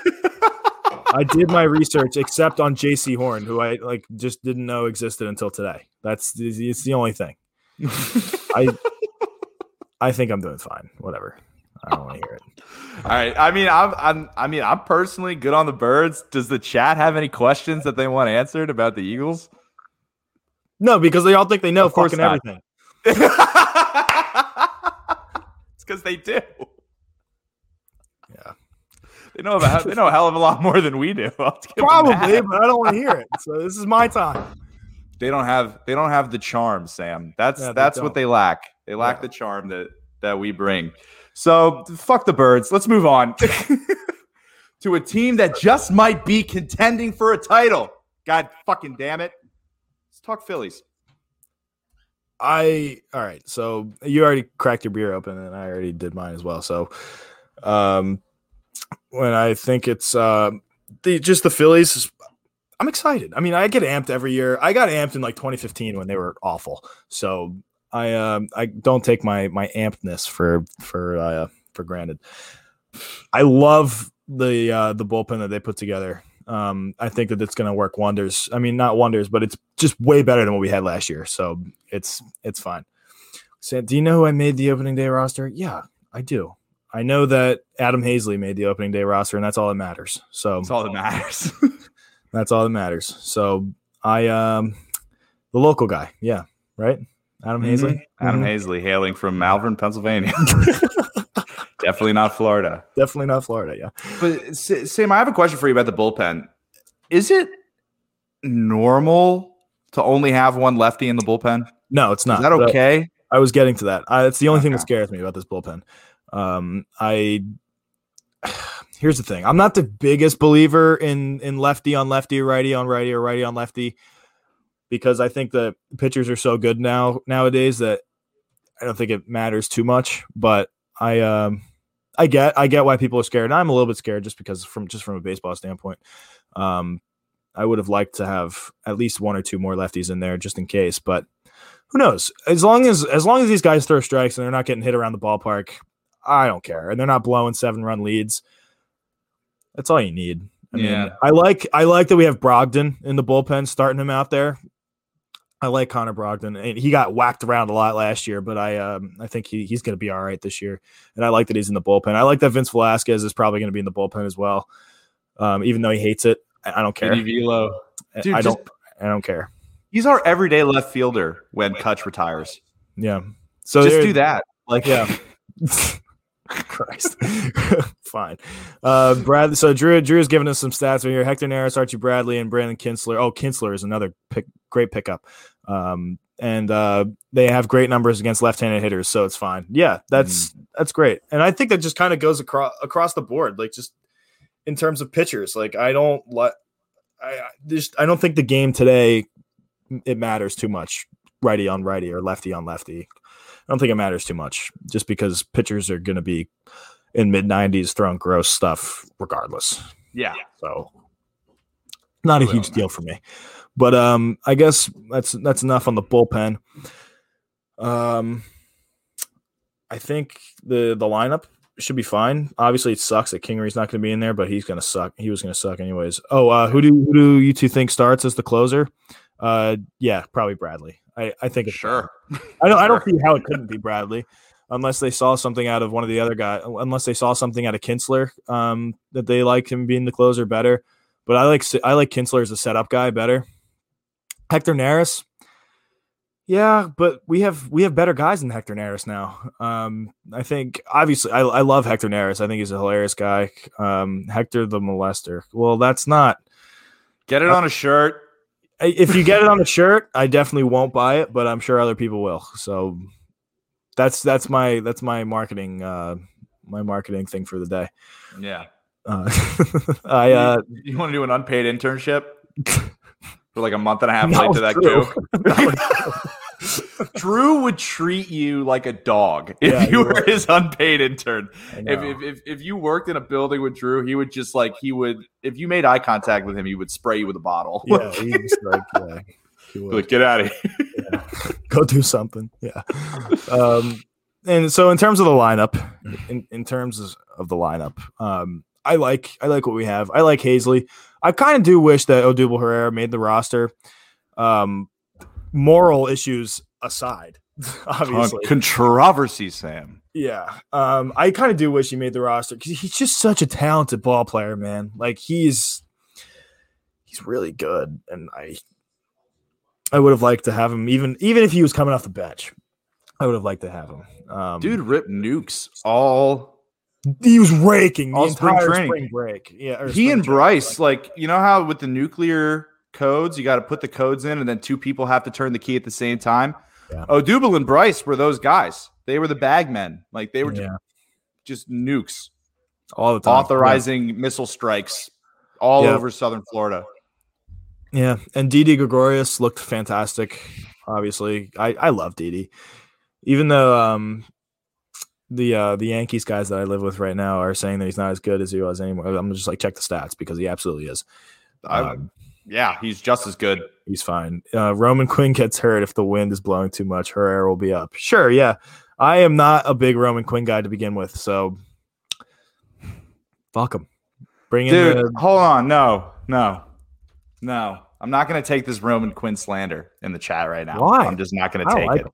I did my research, except on Jaycee Horn, who I like just didn't know existed until today. That's it's the only thing. [LAUGHS] I I think I'm doing fine. Whatever. I don't want to hear it. All right. I mean, I'm, I'm, I mean, I'm personally good on the birds. Does the chat have any questions that they want answered about the Eagles? No, because they all think they know fucking everything. It's because they do. Yeah. They know about they know a hell of a lot more than we do. [LAUGHS] Probably, but I don't want to hear it. So this is my time. They don't have they don't have the charm, Sam. That's yeah, that's what they lack. They lack yeah. the charm that that we bring. So fuck the birds. Let's move on [LAUGHS] to a team that just might be contending for a title. God fucking damn it. Let's talk Phillies. I all right. So you already cracked your beer open, and I already did mine as well. So, um, when I think it's uh the just the Phillies, I'm excited. I mean, I get amped every year. I got amped in like 2015 when they were awful. So I um I don't take my my ampness for for uh for granted. I love the uh the bullpen that they put together. Um, I think that it's going to work wonders. I mean, not wonders, but it's just way better than what we had last year. So it's it's fine. So, do you know who I made the opening day roster? Yeah, I do. I know that Adam Haseley made the opening day roster, and that's all that matters. So that's all that matters. [LAUGHS] that's all that matters. So I um the local guy, yeah, right? Adam mm-hmm. Haseley. Adam mm-hmm. Haseley, hailing from Malvern, Pennsylvania. [LAUGHS] [LAUGHS] Definitely not Florida. Definitely not Florida. Yeah. But Sam, I have a question for you about the bullpen. Is it normal to only have one lefty in the bullpen? No, it's not. Is that okay? I was getting to that. It's the only okay. thing that scares me about this bullpen. Um, I [SIGHS] here's the thing. I'm not the biggest believer in in lefty on lefty, righty on righty, or righty on lefty, because I think the pitchers are so good now nowadays that I don't think it matters too much, but I um I get I get why people are scared. And I'm a little bit scared just because from just from a baseball standpoint. Um I would have liked to have at least one or two more lefties in there just in case, but who knows? As long as as long as these guys throw strikes and they're not getting hit around the ballpark, I don't care. And they're not blowing seven run leads. That's all you need. I mean, Yeah. I like I like that we have Brogdon in the bullpen starting him out there. I like Connor Brogdon. And he got whacked around a lot last year, but I um I think he, he's going to be all right this year. And I like that he's in the bullpen. I like that Vince Velasquez is probably going to be in the bullpen as well. Um, even though he hates it, I, I don't care. Vinny Velo. Dude, I just- don't. I don't care. He's our everyday left fielder when Cutch retires. Yeah. So just do that. Like, Yeah. [LAUGHS] [LAUGHS] Christ. [LAUGHS] Fine. Uh Brad so Drew Drew is giving us some stats right here. Hector Neris, Archie Bradley, and Brandon Kintzler. Oh, Kintzler is another pick great pickup. Um and uh they have great numbers against left-handed hitters, so it's fine. Yeah, that's that's great. And I think that just kind of goes across across the board, like just in terms of pitchers. Like I don't let I I just I don't think the game today it matters too much righty on righty or lefty on lefty. I don't think it matters too much just because pitchers are going to be in mid 90s throwing gross stuff regardless. yeah. So not a huge deal for me. But um I guess that's that's enough on the bullpen. Um I think the the lineup should be fine. Obviously it sucks that Kingery's not going to be in there, but he's going to suck. He was going to suck anyways. Oh, uh who do who do you two think starts as the closer? Uh yeah, probably Bradley. I I think Sure. [LAUGHS] I don't. I don't see how it couldn't be Bradley, unless they saw something out of one of the other guys. Unless they saw something out of Kintzler, um, that they like him being the closer better. But I like I like Kintzler as a setup guy better. Hector Neris, yeah, but we have we have better guys than Hector Neris now. Um, I think obviously I, I love Hector Neris. I think he's a hilarious guy. Um, Hector the molester. Well, that's not. Get it on a shirt. If you get it on a [LAUGHS] shirt, I definitely won't buy it, but I'm sure other people will. So that's that's my that's my marketing uh my marketing thing for the day. Yeah. Uh, [LAUGHS] I uh You want to do an unpaid internship [LAUGHS] for like a month and a half late to that Drew. [LAUGHS] [LAUGHS] Drew would treat you like a dog if Yeah, you were would. his unpaid intern. If, if, if, if you worked in a building with Drew, he would just like he would if you made eye contact with him, he would spray you with a bottle. yeah, [LAUGHS] he's like yeah, he would. like, get out of here. Yeah. go do something. Yeah. Um, and so in terms of the lineup, in, in terms of- of the lineup, um, I like I like what we have. I like Haseley. I kind of do wish that Odubel Herrera made the roster. Um, moral issues aside, [LAUGHS] obviously, Controversy, Sam. yeah. Um, I kind of do wish he made the roster because he's just such a talented ball player, man. Like he's he's really good, and I I would have liked to have him even even if he was coming off the bench. I would have liked to have him. Um, Dude, rip nukes all he was raking the All spring entire training. spring break. Yeah, he and Bryce, like- like you know how with the nuclear codes, you got to put the codes in, and then two people have to turn the key at the same time. Yeah. Odubel and Bryce were those guys. They were the bag men. Like they were ju- yeah, just nukes, all the time. authorizing missile strikes all Yeah. over southern Florida. Yeah, and Didi Gregorius looked fantastic. Obviously, I I love Didi, even though um the uh the Yankees guys that I live with right now are saying that he's not as good as he was anymore. I'm just like check the stats because he absolutely is. I- Um, yeah, he's just as good. he's fine. Uh, Roman Quinn gets hurt if the wind is blowing too much. Herrera will be up. Sure, yeah. I am not a big Roman Quinn guy to begin with, so fuck him. Bring in Dude, the, hold on. No, no, no. I'm not going to take this Roman Quinn slander in the chat right now. Why? I'm just not going to take like it.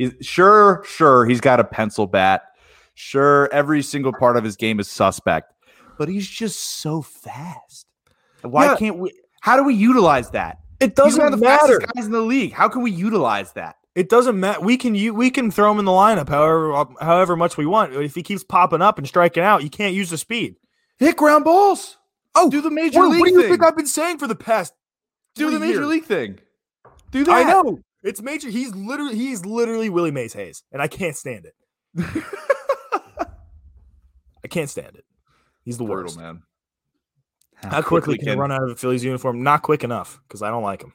He's sure, sure, he's got a pencil bat. Sure, every single part of his game is suspect, but he's just so fast. Why Yeah. can't we? How do we utilize that? it He's one of doesn't the matter. guys in the league. How can we utilize that? It doesn't matter. We can you we can throw him in the lineup however however much we want. If he keeps popping up and striking out, you can't use the speed. Hit ground balls. Oh, do the major What, league what do you thing. think I've been saying for the past? do the major years? league thing. Do that. I know it's major. He's literally he's literally Willie Mays Hayes, and I can't stand it. [LAUGHS] I can't stand it. He's the Brutal, worst. man. How quickly can he run out of a Phillies uniform? Not quick enough because I don't like him.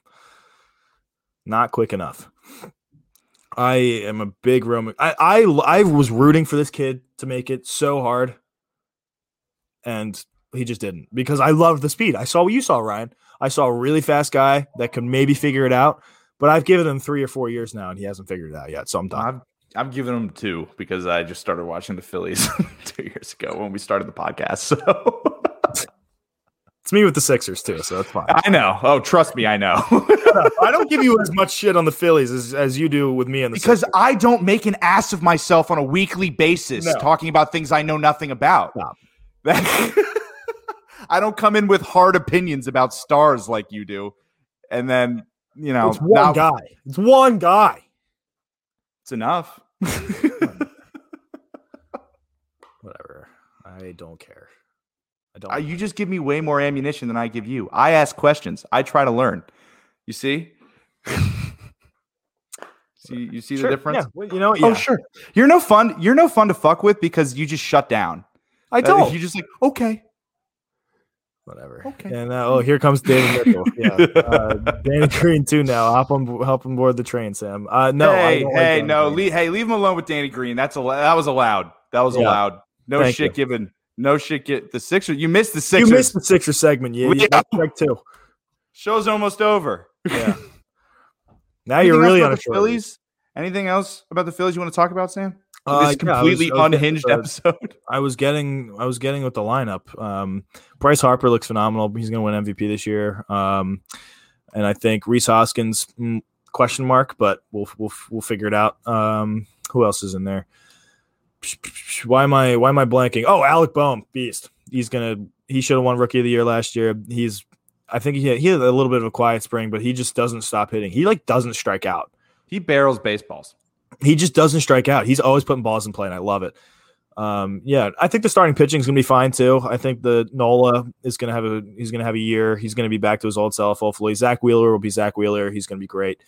Not quick enough. I am a big Roman. I, I I was rooting for this kid to make it so hard, and he just didn't because I love the speed. I saw what you saw, Ryan. I saw a really fast guy that could maybe figure it out, but I've given him three or four years now, and he hasn't figured it out yet. So I'm done. I've I've given him two because I just started watching the Phillies [LAUGHS] two years ago when we started the podcast. So it's me with the Sixers too, so that's fine. I know. Oh, trust me, I know. I don't give you as much shit on the Phillies as, as you do with me and the because Sixers. I don't make an ass of myself on a weekly basis No. talking about things I know nothing about. [LAUGHS] I don't come in with hard opinions about stars like you do, and then you know it's one now- guy. It's one guy. It's enough. [LAUGHS] Whatever. I don't care. I don't. Uh, you just give me way more ammunition than I give you. I ask questions. I try to learn. You see? [LAUGHS] see you see Sure, the difference? Yeah. Well, you know, yeah. Oh, sure. You're no fun. You're no fun to fuck with because you just shut down. I don't. You just like, okay. Whatever. Okay. And uh, oh, here comes David Mitchell. [LAUGHS] Yeah. Uh, Danny Green too. Now hop on, help him board the train, Sam. Uh, no. I hey, don't like hey, Danny no, Green. leave, hey, leave him alone with Danny Green. That's a that was allowed. That was Yeah. allowed. No Thank shit you. given. No shit get the Sixers. You missed the Sixer. You missed the Sixer segment. Yeah, We- you got strike two. Show's almost over. Yeah. [LAUGHS] Now Anything you're really on a the Phillies. Anything else about the Phillies you want to talk about, Sam? Uh, this yeah, I was- completely I was unhinged [LAUGHS] the- episode. I was getting I was getting with the lineup. Um, Bryce Harper looks phenomenal. He's going to win MVP this year. Um, and I think Rhys Hoskins mm, question mark, but we'll we'll we'll figure it out. Um, who else is in there? Why am I why am I blanking? Oh, Alec Bohm, beast. He's gonna he should have won Rookie of the Year last year. He's I think he had, he had a little bit of a quiet spring, but he just doesn't stop hitting. He like doesn't strike out He barrels baseballs. He just doesn't strike out. He's always putting balls in play, and I love it. Um, yeah, I think the starting pitching is going to be fine too. I think the Nola is going to have a he's going to have a year. He's going to be back to his old self. Hopefully, Zack Wheeler will be Zack Wheeler. He's going to be great.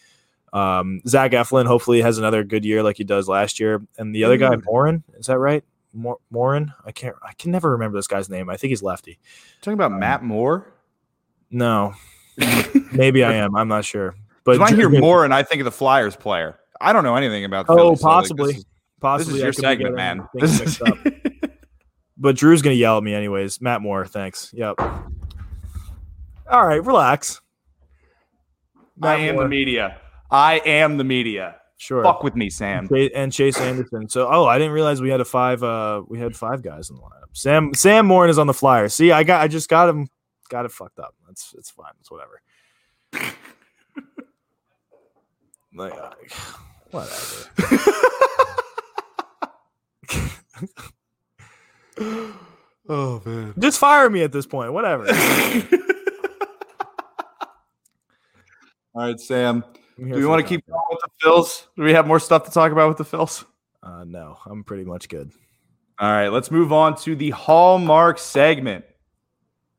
Um, Zach Eflin hopefully has another good year like he does last year. And the other guy, Morin, is that right? Mor- Morin, I can't, I can never remember this guy's name. I think he's lefty. Talking about Matt Moore. No, [LAUGHS] maybe I am. I'm not sure. But when I hear and I think of the Flyers player. I don't know anything about. the Oh, so, like, possibly. this is- possibly this is your segment, man. This [LAUGHS] is. But Drew's gonna yell at me anyways. Matt Moore, thanks. Yep. All right, relax. I am Moore, the media. I am the media. Sure. Fuck with me, Sam. And Chase Anderson. So, oh, I didn't realize we had a five. Uh, we had five guys in the lineup. Sam Sam Morin is on the flyer. See, I got, I just got him, got it fucked up. That's it's fine. It's whatever. Like, uh, [SIGHS] whatever. [LAUGHS] oh man. Just fire me at this point. Whatever. [LAUGHS] All right, Sam. Do we want to keep going with the Phils? Do we have more stuff to talk about with the Phils? Uh, no, I'm pretty much good. All right, let's move on to the Hallmark segment.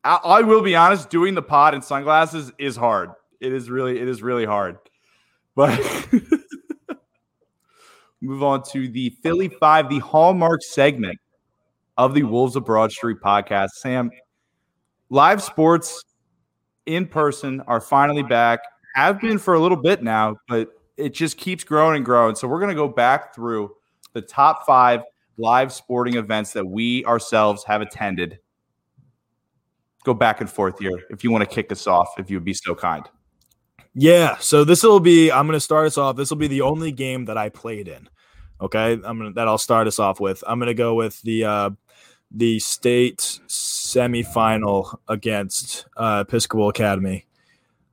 I, I will be honest, doing the pod in sunglasses is hard. It is really, it is really hard. But [LAUGHS] move on to the Philly Five, the Hallmark segment of the Wolves of Broad Street podcast. Sam, live sports in person are finally back. Have been for a little bit now, but it just keeps growing and growing. So we're going to go back through the top five live sporting events that we ourselves have attended. Go back and forth here if you want to kick us off, if you would be so kind. Yeah, so this will be. I'm going to start us off. This will be the only game that I played in. Okay, I'm gonna that I'll start us off with. I'm gonna go with the uh, the state semifinal against uh, Episcopal Academy,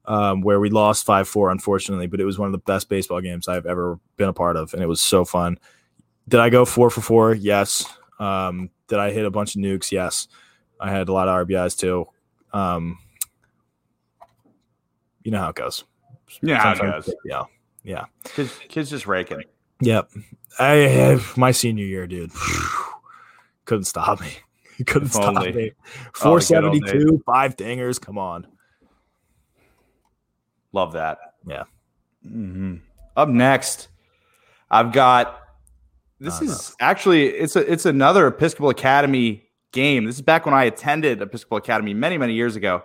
um, where we lost five four, unfortunately. But it was one of the best baseball games I've ever been a part of, and it was so fun. Did I go four for four? Yes. Um, did I hit a bunch of nukes? Yes. I had a lot of RBIs too. Um, you know how it goes. Yeah, it Sometimes- Yeah. Yeah. Kids, kids just raking. Yep. I have my senior year, dude. [SIGHS] Couldn't stop me. [LAUGHS] Couldn't If stop only. me. Oh, the good old 472, five dingers. Come on. Love that. Yeah. Mhm. Up next, I've got. This is actually it's a it's another Episcopal Academy game. This is back when I attended Episcopal Academy many many years ago.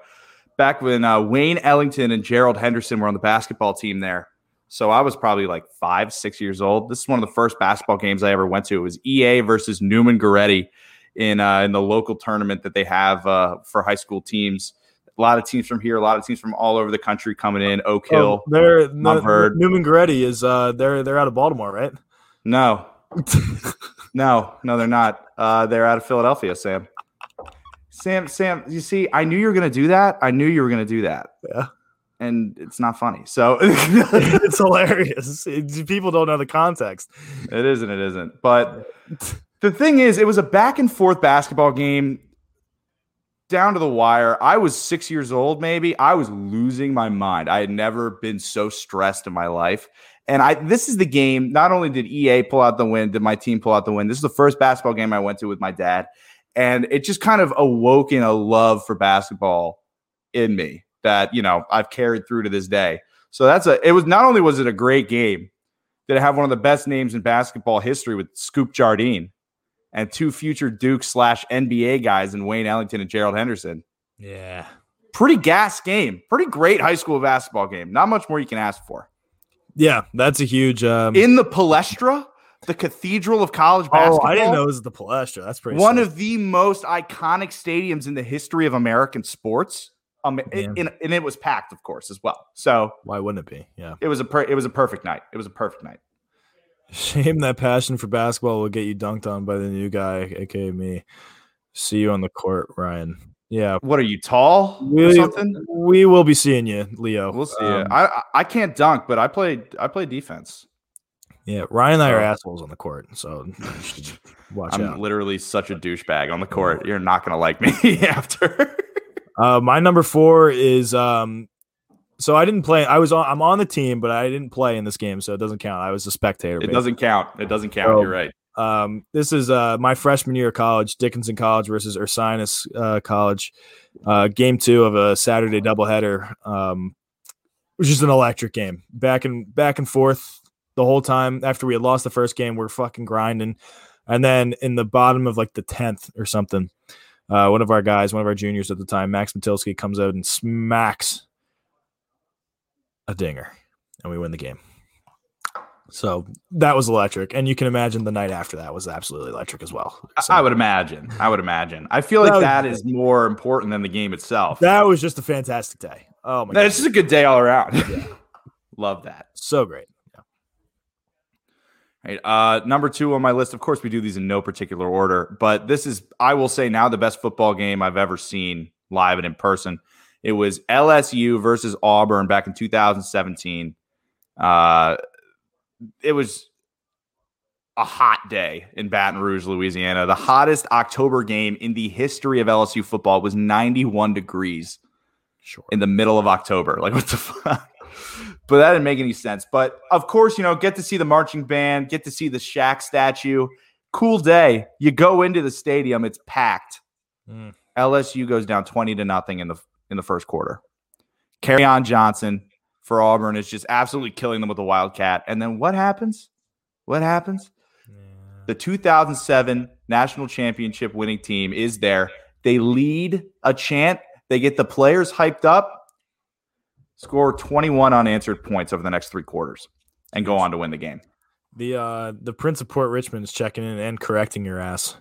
Back when uh, Wayne Ellington and Gerald Henderson were on the basketball team there. So I was probably like five, six years old. This is one of the first basketball games I ever went to. It was EA versus Neumann-Goretti in uh, in the local tournament that they have uh, for high school teams. A lot of teams from here, a lot of teams from all over the country coming in. Oak Hill. Oh, they're I've heard. Neumann-Goretti is uh they're they're out of Baltimore, right? No, [LAUGHS] no, no, they're not. Uh, they're out of Philadelphia, Sam. Sam, Sam, you see, I knew you were going to do that. I knew you were going to do that. Yeah. And it's not funny. So [LAUGHS] it's hilarious. It- people don't know the context. it isn't, it isn't. But the thing is, it was a back and forth basketball game down to the wire. I was six years old, maybe. I was losing my mind. I had never been so stressed in my life. And I this is the game. Not only did EA pull out the win, did my team pull out the win. This is the first basketball game I went to with my dad. And it just kind of awoken a love for basketball in me that, you know, I've carried through to this day. So that's a it was not only was it a great game, did it have one of the best names in basketball history with Scoop Jardine and two future Duke slash NBA guys in Wayne Ellington and Gerald Henderson. Yeah. Pretty gas game. Pretty great high school basketball game. Not much more you can ask for. Yeah, that's a huge um In the Palestra, the cathedral of college basketball. Oh. I didn't know it was the Palestra. That's pretty one sick. of the most iconic stadiums in the history of American sports. Um, and, and it was packed, of course, as well. So why wouldn't it be? Yeah. it was a per- it was a perfect night. It was a perfect night. Shame that passion for basketball will get you dunked on by the new guy, aka me. See you on the court, Ryan. Yeah. What are you tall or We, something? we will be seeing you, Leo. We'll see. Um, I I- I can't dunk, but I played I pllayed defense. Yeah, Ryan and I are assholes on the court, so [LAUGHS] watch I'm out. literally such a douchebag on the court. You're not gonna like me [LAUGHS] after. Uh, my number four is um. So I didn't play. I was on. I'm on the team, but I didn't play in this game, so it doesn't count. I was a spectator. it basically. doesn't count. It doesn't count. Oh. You're right. Um, this is uh, my freshman year of college, Dickinson College versus Ursinus uh, College. Uh, game two of a Saturday doubleheader, um, which is an electric game. Back and back and forth the whole time. After we had lost the first game, we're fucking grinding, and then in the bottom of like the tenth or something, uh, one of our guys, one of our juniors at the time, Max Matilski, comes out and smacks a dinger, and we win the game. So that was electric, and you can imagine the night after that was absolutely electric as well. I- So I would imagine. I would imagine. I feel That like that great. more important than the game itself. that was just a fantastic day. Oh my No, god, It's just a good day all around. [LAUGHS] Love that. so great. Right. Uh, number two on my list. Of course, we do these in no particular order, but this is, I will say, now the best football game I've ever seen live and in person. It was LSU versus Auburn back in 2017. Uh, it was a hot day in Baton Rouge, Louisiana. The hottest October game in the history of LSU football was 91 degrees Sure. in the middle of October. Like, what the [LAUGHS] fuck? But that didn't make any sense. But of course, you know, get to see the marching band, get to see the Shaq statue. Cool day. You go into the stadium, it's packed. Mm. LSU goes down 20 to nothing in the in the first quarter. Kerryon Johnson for Auburn is just absolutely killing them with the Wildcat. And then what happens? What happens? The 2007 national championship winning team is there. They lead a chant. They get the players hyped up, score 21 unanswered points over the next three quarters, and go on to win the game. The uh the Prince of Port Richmond is checking in and correcting your ass.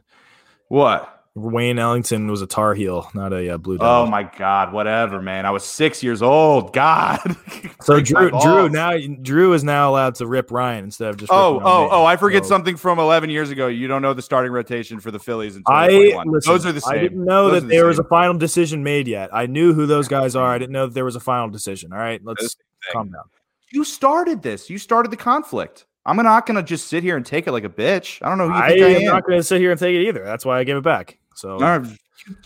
What? Wayne Ellington was a Tar Heel, not a uh, Blue Devil. Oh my God! Whatever, man. I was six years old. God. [LAUGHS] so Drew, Drew now Drew is now allowed to rip Ryan instead of just. Oh, oh, me. oh! I forget So something from 11 years ago. You don't know the starting rotation for the Phillies in I 2021. listen, Those are the same. I didn't know Those that the there was a final decision made yet. I knew who those guys are. I didn't know that there was a final decision. All right, let's calm down. You started this. You started the conflict. I'm not going to just sit here and take it like a bitch. I don't know who you I think I, am not going to sit here and take it either. That's why I gave it back. So right,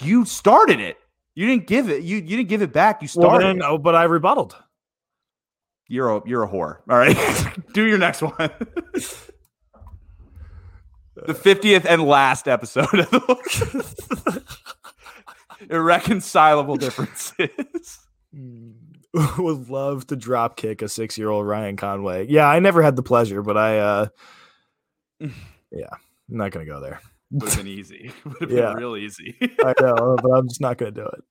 you- started it. You didn't give it. You you didn't give it back. You well, started. then, it. oh, but I rebutted. You're a you're a whore. All right. [LAUGHS] Do your next one. [LAUGHS] the 50th and last episode of the [LAUGHS] Irreconcilable differences. Hmm. [LAUGHS] Would love to drop kick a six year old Ryan Conway. Yeah, I never had the pleasure, but I, uh [SIGHS] yeah, I'm not going to go there. Would have been [LAUGHS] easy. Would have Yeah. been real easy. I know, [LAUGHS] but I'm just not going to do it.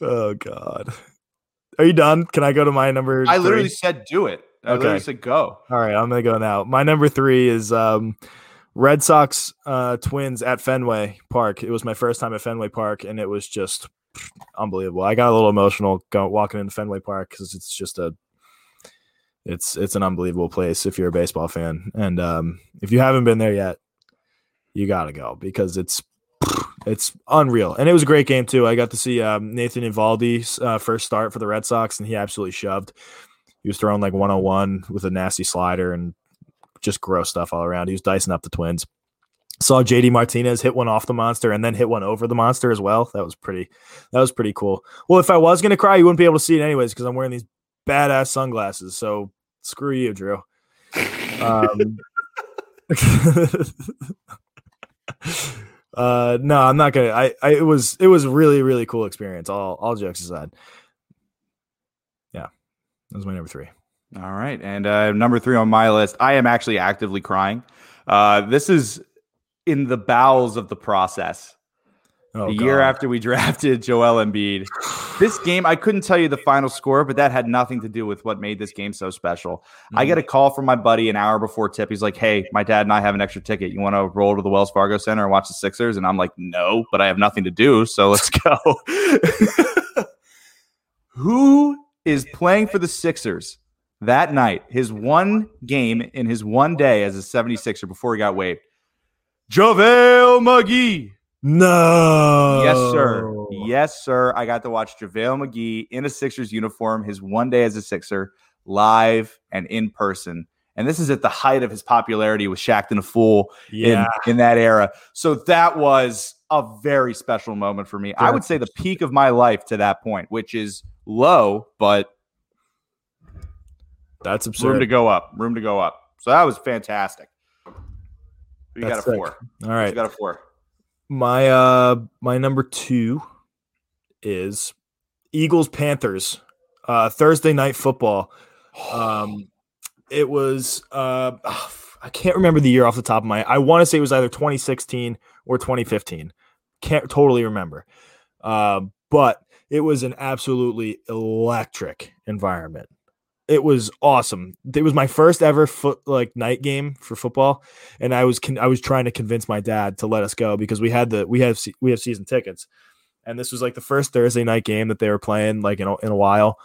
oh God. Are you done? Can I go to my number? I literally three? said do it. I literally Okay. said go. All right, I'm gonna go now. My number three is um, Red Sox uh, Twins at Fenway Park. It was my first time at Fenway Park, and it was just unbelievable. I got a little emotional going walking into Fenway Park because it's just a it's it's an unbelievable place if you're a baseball fan, and um, if you haven't been there yet, you gotta go because it's it's unreal. And it was a great game too. I got to see um, Nathan Eovaldi's uh, first start for the Red Sox, and he absolutely shoved. He was throwing like 101 with a nasty slider and just gross stuff all around. He was dicing up the Twins. Saw JD Martinez hit one off the monster and then hit one over the monster as well. That was pretty. That was pretty cool. Well, if I was gonna cry, you wouldn't be able to see it anyways because I'm wearing these badass sunglasses. So screw you, Drew. Um, [LAUGHS] uh, no, I'm not gonna. I, I, it was, it was a really, really cool experience. All, all jokes aside. Yeah, that was my number three. All right. And uh, number three on my list, I am actually actively crying. Uh, this is in the bowels of the process. Oh, the year after we [LAUGHS] drafted Joel Embiid. This game, I couldn't tell you the final score, but that had nothing to do with what made this game so special. I Mhm. get a call from my buddy an hour before tip. He's like, Hey, my dad and I have an extra ticket. You want to roll to the Wells Fargo Center and watch the Sixers? And I'm like, No, but I have nothing to do. So let's [LAUGHS] go. Who is playing for the Sixers that night? His one game in his one day as a 76er before he got waived. JaVale McGee. No. Yes, sir. Yes, sir. I got to watch JaVale McGee in a Sixers uniform, his one day as a Sixer, live and in person. And this is at the height of his popularity with Shaqtin' a Fool Yeah. in, in that era. So that was a very special moment for me. I would say the peak of my life to that point, which is low, but That's absurd. room absurd. to go up. Room to go up. So that was fantastic. You got a sick. four. All You got a four. My uh my number two is Eagles Panthers. Uh Thursday night football. Um [SIGHS] it was uh I can't remember the year off the top of my I want to say it was either 2016 or 2015. Can't totally remember. Uh, but it was an absolutely electric environment. It was awesome. It was my first ever foot like night game for football and I was con- I was trying to convince my dad to let us go because we had the we have se- we have season tickets, and this was like the first Thursday night game that they were playing like in a, in a while,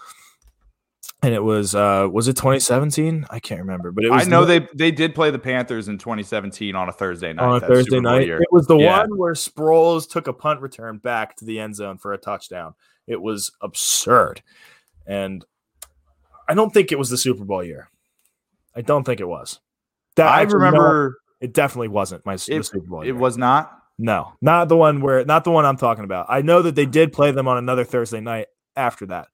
and it was uh was it 2017? I can't remember, but it was I know the- they they did play the Panthers in 2017 on a Thursday night. on a Thursday night. year. It was the Yeah. one where Sproles took a punt return back to the end zone for a touchdown. It was absurd, and I don't think it was the Super Bowl year. I don't think it was. That I actually, no, remember it definitely wasn't my It- Super Bowl. it year. was not. No, not the one where, not the one I'm talking about. I know that they did play them on another Thursday night after that,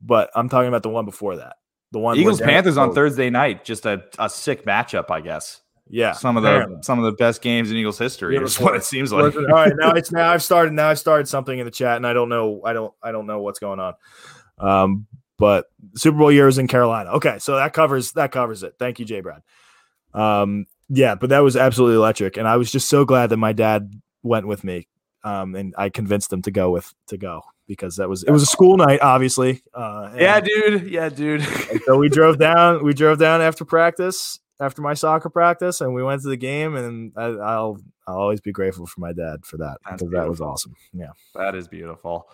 but I'm talking about the one before that. The one Eagles Panthers on Thursday night, just a, a sick matchup, I guess. Yeah, Some of the apparently. some of the best games in Eagles history Yeah, is what it seems like. All right, now it's [LAUGHS] now I've started now I've started something in the chat and I don't know I don't I don't know what's going on. Um, but Super Bowl year was in Carolina. Okay, so that covers that covers it. Thank you, Jay Brad. Um, yeah, but that was absolutely electric, and I was just so glad that my dad went with me. Um, and I convinced him to go with to go because that was it was a school night, obviously. Uh, yeah, dude. Yeah, dude. [LAUGHS] so we drove down. We drove down after practice, after my soccer practice, and we went to the game. And I, I'll I'll always be grateful for my dad for that That's because that was awesome. Yeah, that is beautiful.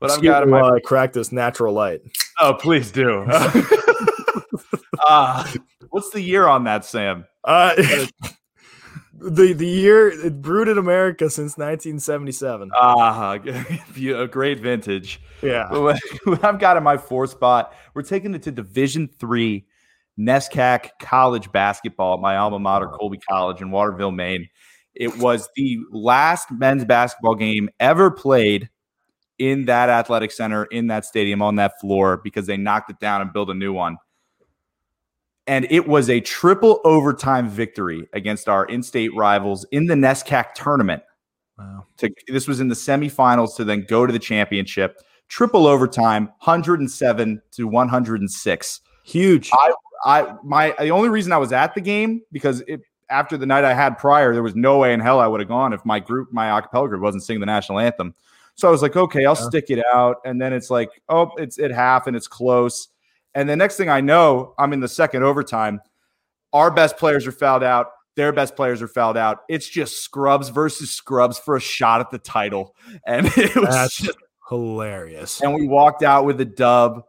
But I've got me my I crack this natural light. Oh, please do. uh, [LAUGHS] [LAUGHS] what's the year on that, Sam? Uh, [LAUGHS] the the year it brewed in America since 1977. Ah, a great vintage. yeah, what I've got in my four spot, we're taking it to Division Three, NESCAC college basketball at my alma mater, Colby College in Waterville, Maine. It was the last men's basketball game ever played in that athletic center, in that stadium, on that floor, because they knocked it down and built a new one. And it was a triple overtime victory against our in-state rivals in the NESCAC tournament wow. to this was in the semifinals to then go to the championship. Triple overtime, 107 to 106. huge. I I my the only reason I was at the game because it after the night I had prior, there was no way in hell I would have gone if my group, my acapella group, wasn't singing the national anthem. So I was like, okay, I'll Yeah. stick it out. And then it's like, oh, it's at half and it's close. And the next thing I know, I'm in the second overtime. Our best players are fouled out. Their best players are fouled out. It's just scrubs versus scrubs for a shot at the title. [LAUGHS] And it was That's just- hilarious. and we walked out with a dub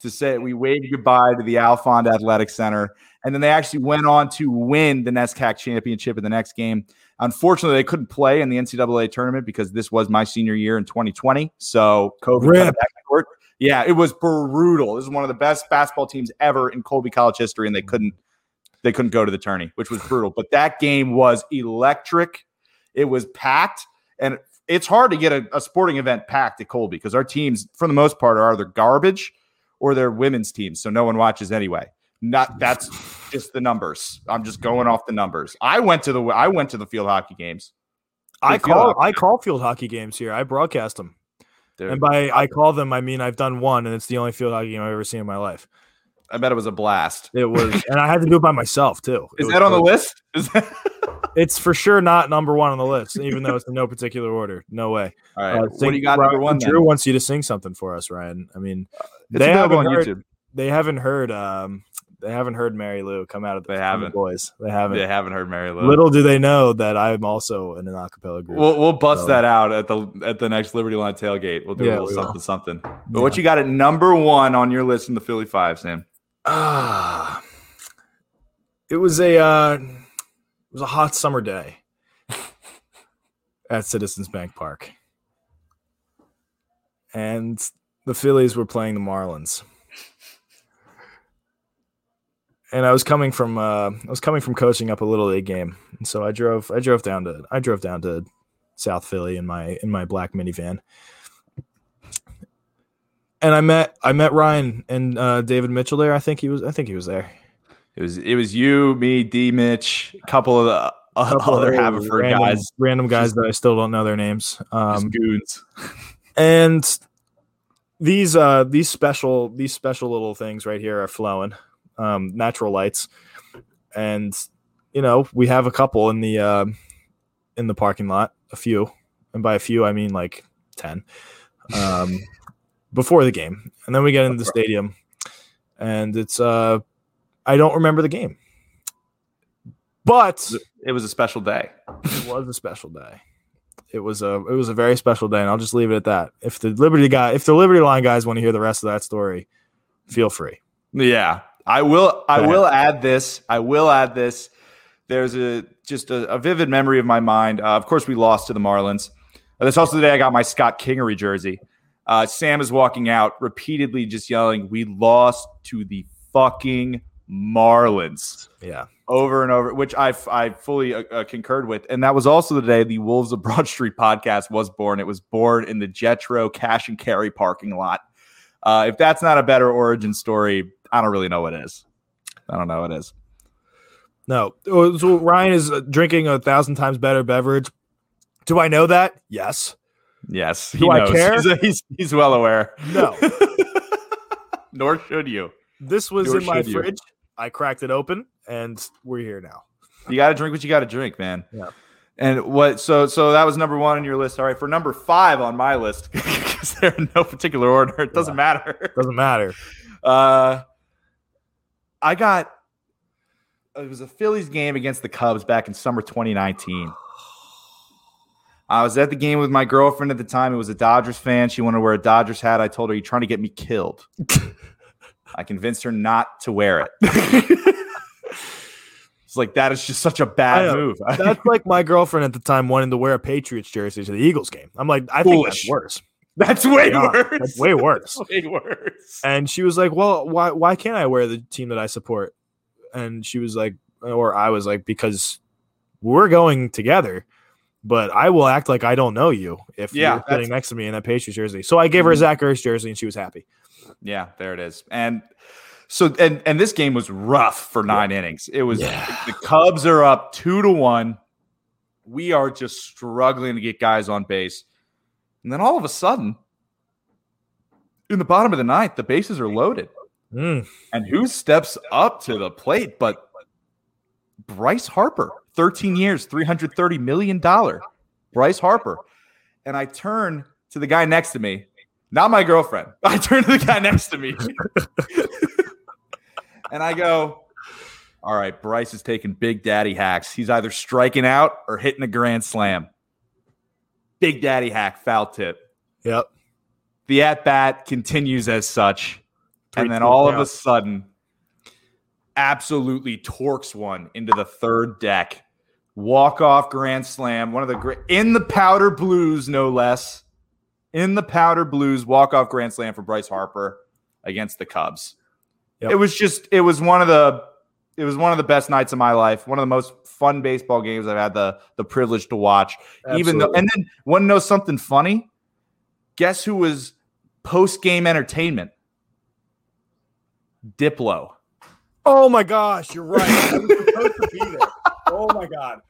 to say we waved goodbye to the Alfond Athletic Center. And then they actually went on to win the NESCAC championship in the next game. Unfortunately, they couldn't play in the NCAA tournament because this was my senior year in 2020. So COVID cut Rip. it back short. Yeah, it was brutal. This is one of the best basketball teams ever in Colby College history, and they couldn't they couldn't go to the tourney, which was brutal. But that game was electric. It was packed, and it's hard to get a, a sporting event packed at Colby because our teams, for the most part, are either garbage or they're women's teams, so no one watches anyway. Not that's just the numbers. I'm just going off the numbers. I went to the I went to the field hockey games. I call. I call field hockey games here. I broadcast them, Dude, and by I call them, I mean I've done one, and it's the only field hockey game I've ever seen in my life. I bet it was a blast. It was, and I had to do it by myself too. Is that on the list? Is that- [LAUGHS] It's for sure not number one on the list, even though it's in no particular order. No way. All right. Uh, what do you got Ryan- number one? Drew Then? wants you to sing something for us, Ryan. I mean, It's they haven't heard, YouTube. they haven't heard um they haven't heard Mary Lou come out of the, They haven't. boys. They haven't. They haven't heard Mary Lou. Little do they know that I'm also in an acapella group. We'll we'll bust So- that out at the at the next Liberty Line tailgate. We'll do Yeah, a little we will. something something. But what you got at number one on your list in the Philly Five, Sam? Ah, it was a uh, it was a hot summer day at Citizens Bank Park, and the Phillies were playing the Marlins. And I was coming from uh, I was coming from coaching up a little league game, and so I drove I drove down to I drove down to South Philly in my in my black minivan, and I met I met Ryan and uh, David Mitchell there. I think he was I think he was there. It was it was you, me, D, Mitch, a couple of the uh, couple other Haverford random, guys, random guys that I still don't know their names. Um, goons. and these uh these special these special little things right here are flowing, um, natural lights, and you know we have a couple in the uh, in the parking lot, a few, and by a few I mean like ten, um, [LAUGHS] before the game, and then we get into the stadium, and it's uh I don't remember the game, but It was a special day. it was a special day. It was a it was a very special day, and I'll just leave it at that. If the Liberty guy, if the Liberty Line guys want to hear the rest of that story, feel free. Yeah, I will. I will add this. I will add this. There's a just a, a vivid memory of my mind. Uh, of course, we lost to the Marlins. Uh, that's also the day I got my Scott Kingery jersey. Uh, Sam is walking out repeatedly, just yelling, "We lost to the fucking Marlins." Yeah, over and over, which I I fully uh, uh, concurred with. And that was also the day the Wolves of Broad Street podcast was born. It was born in the Jetro Cash and Carry parking lot. Uh, if that's not a better origin story, I don't really know what is. I don't know what is. no. Oh, So Ryan is uh, drinking a thousand times better beverage. Do I know that? Yes. Yes, he Do I knows. care? He's, he's, he's well aware. No. [LAUGHS] Nor should you. This was Nor in my you. fridge. I cracked it open, and we're here now. You got to drink what you got to drink, man. Yeah. And what? So so that was number one on your list. All right, for number five on my list, [LAUGHS] because they're in no particular order. It doesn't matter. Doesn't matter. Uh, I got it was a Phillies game against the Cubs back in summer 2019. I was at the game with my girlfriend at the time. It was a Dodgers fan. She wanted to wear a Dodgers hat. I told her, "You're trying to get me killed?" [LAUGHS] I convinced her not to wear it. [LAUGHS] it's like that is just such a bad move. That's like my girlfriend at the time wanting to wear a Patriots jersey to the Eagles game. I'm like, I think that's worse. That's way Yeah, worse. That's way worse. [LAUGHS] way worse. And she was like, "Well, why why can't I wear the team that I support?" And she was like, or I was like, "Because we're going together, but I will act like I don't know you if Yeah, you're sitting next to me in that Patriots jersey." So I gave her a Zach Ertz jersey, and she was happy. Yeah, there it is. And so and and this game was rough for nine innings. It was Yeah. the Cubs are up two to one. We are just struggling to get guys on base. And then all of a sudden, in the bottom of the ninth, the bases are loaded. Mm, And who steps up to the plate but Bryce Harper, 13 years, $330 million. Bryce Harper. And I turn to the guy next to me, not my girlfriend. [LAUGHS] I turn to the guy next to me, [LAUGHS] and I go, "All right, Bryce is taking big daddy hacks. He's either striking out or hitting a grand slam." Big daddy hack, foul tip. Yep. The at bat continues as such, and then all of a sudden, absolutely torques one into the third deck. Walk off grand slam, one of the great in the powder blues, no less. In the powder blues, walk off grand slam for Bryce Harper against the Cubs. Yep. It was just, it was one of the, it was one of the best nights of my life. One of the most fun baseball games I've had the the privilege to watch. Even though, and then want to know something funny? Guess who was post game entertainment? Diplo. Oh my gosh, you're right. I was supposed to be there. Oh my god.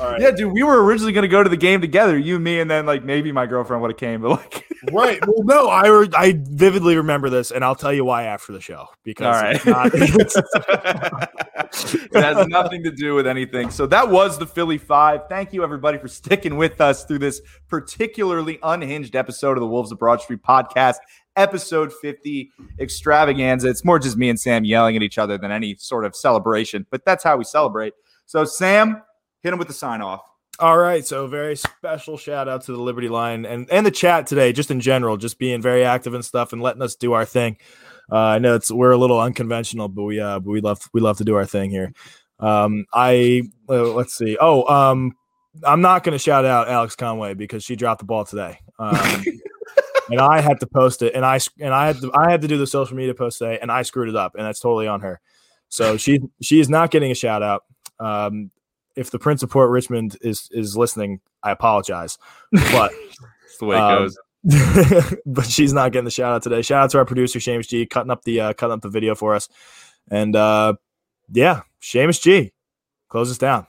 All right. Yeah, dude, we were originally going to go to the game together, you, me, and then like maybe my girlfriend would have came, but like, [LAUGHS] Right. Well, no, I re- I vividly remember this, and I'll tell you why after the show. Because right, not- [LAUGHS] [LAUGHS] it has nothing to do with anything. So that was the Philly Phive. Thank you everybody for sticking with us through this particularly unhinged episode of the Wolves of Broad Street podcast, episode 50 extravaganza. It's more just me and Sam yelling at each other than any sort of celebration, but that's how we celebrate. So Sam, hit him with the sign off. All right, so very special shout out to the Liberty Line and and the chat today, just in general, just being very active and stuff and letting us do our thing. Uh, I know it's we're a little unconventional, but we uh, but we love we love to do our thing here. Um, I uh, let's see. Oh, um, I'm not going to shout out Alex Conway because she dropped the ball today, um, [LAUGHS] and I had to post it, and I and I had to I had to do the social media post today, and I screwed it up, and that's totally on her. So she she is not getting a shout out. Um, if the Prince of Port Richmond is is listening, I apologize, but [LAUGHS] That's the way it Um, goes. [LAUGHS] but she's not getting the shout out today. Shout out to our producer Seamus G cutting up the uh, cutting up the video for us, and uh, yeah, Seamus G, close us down.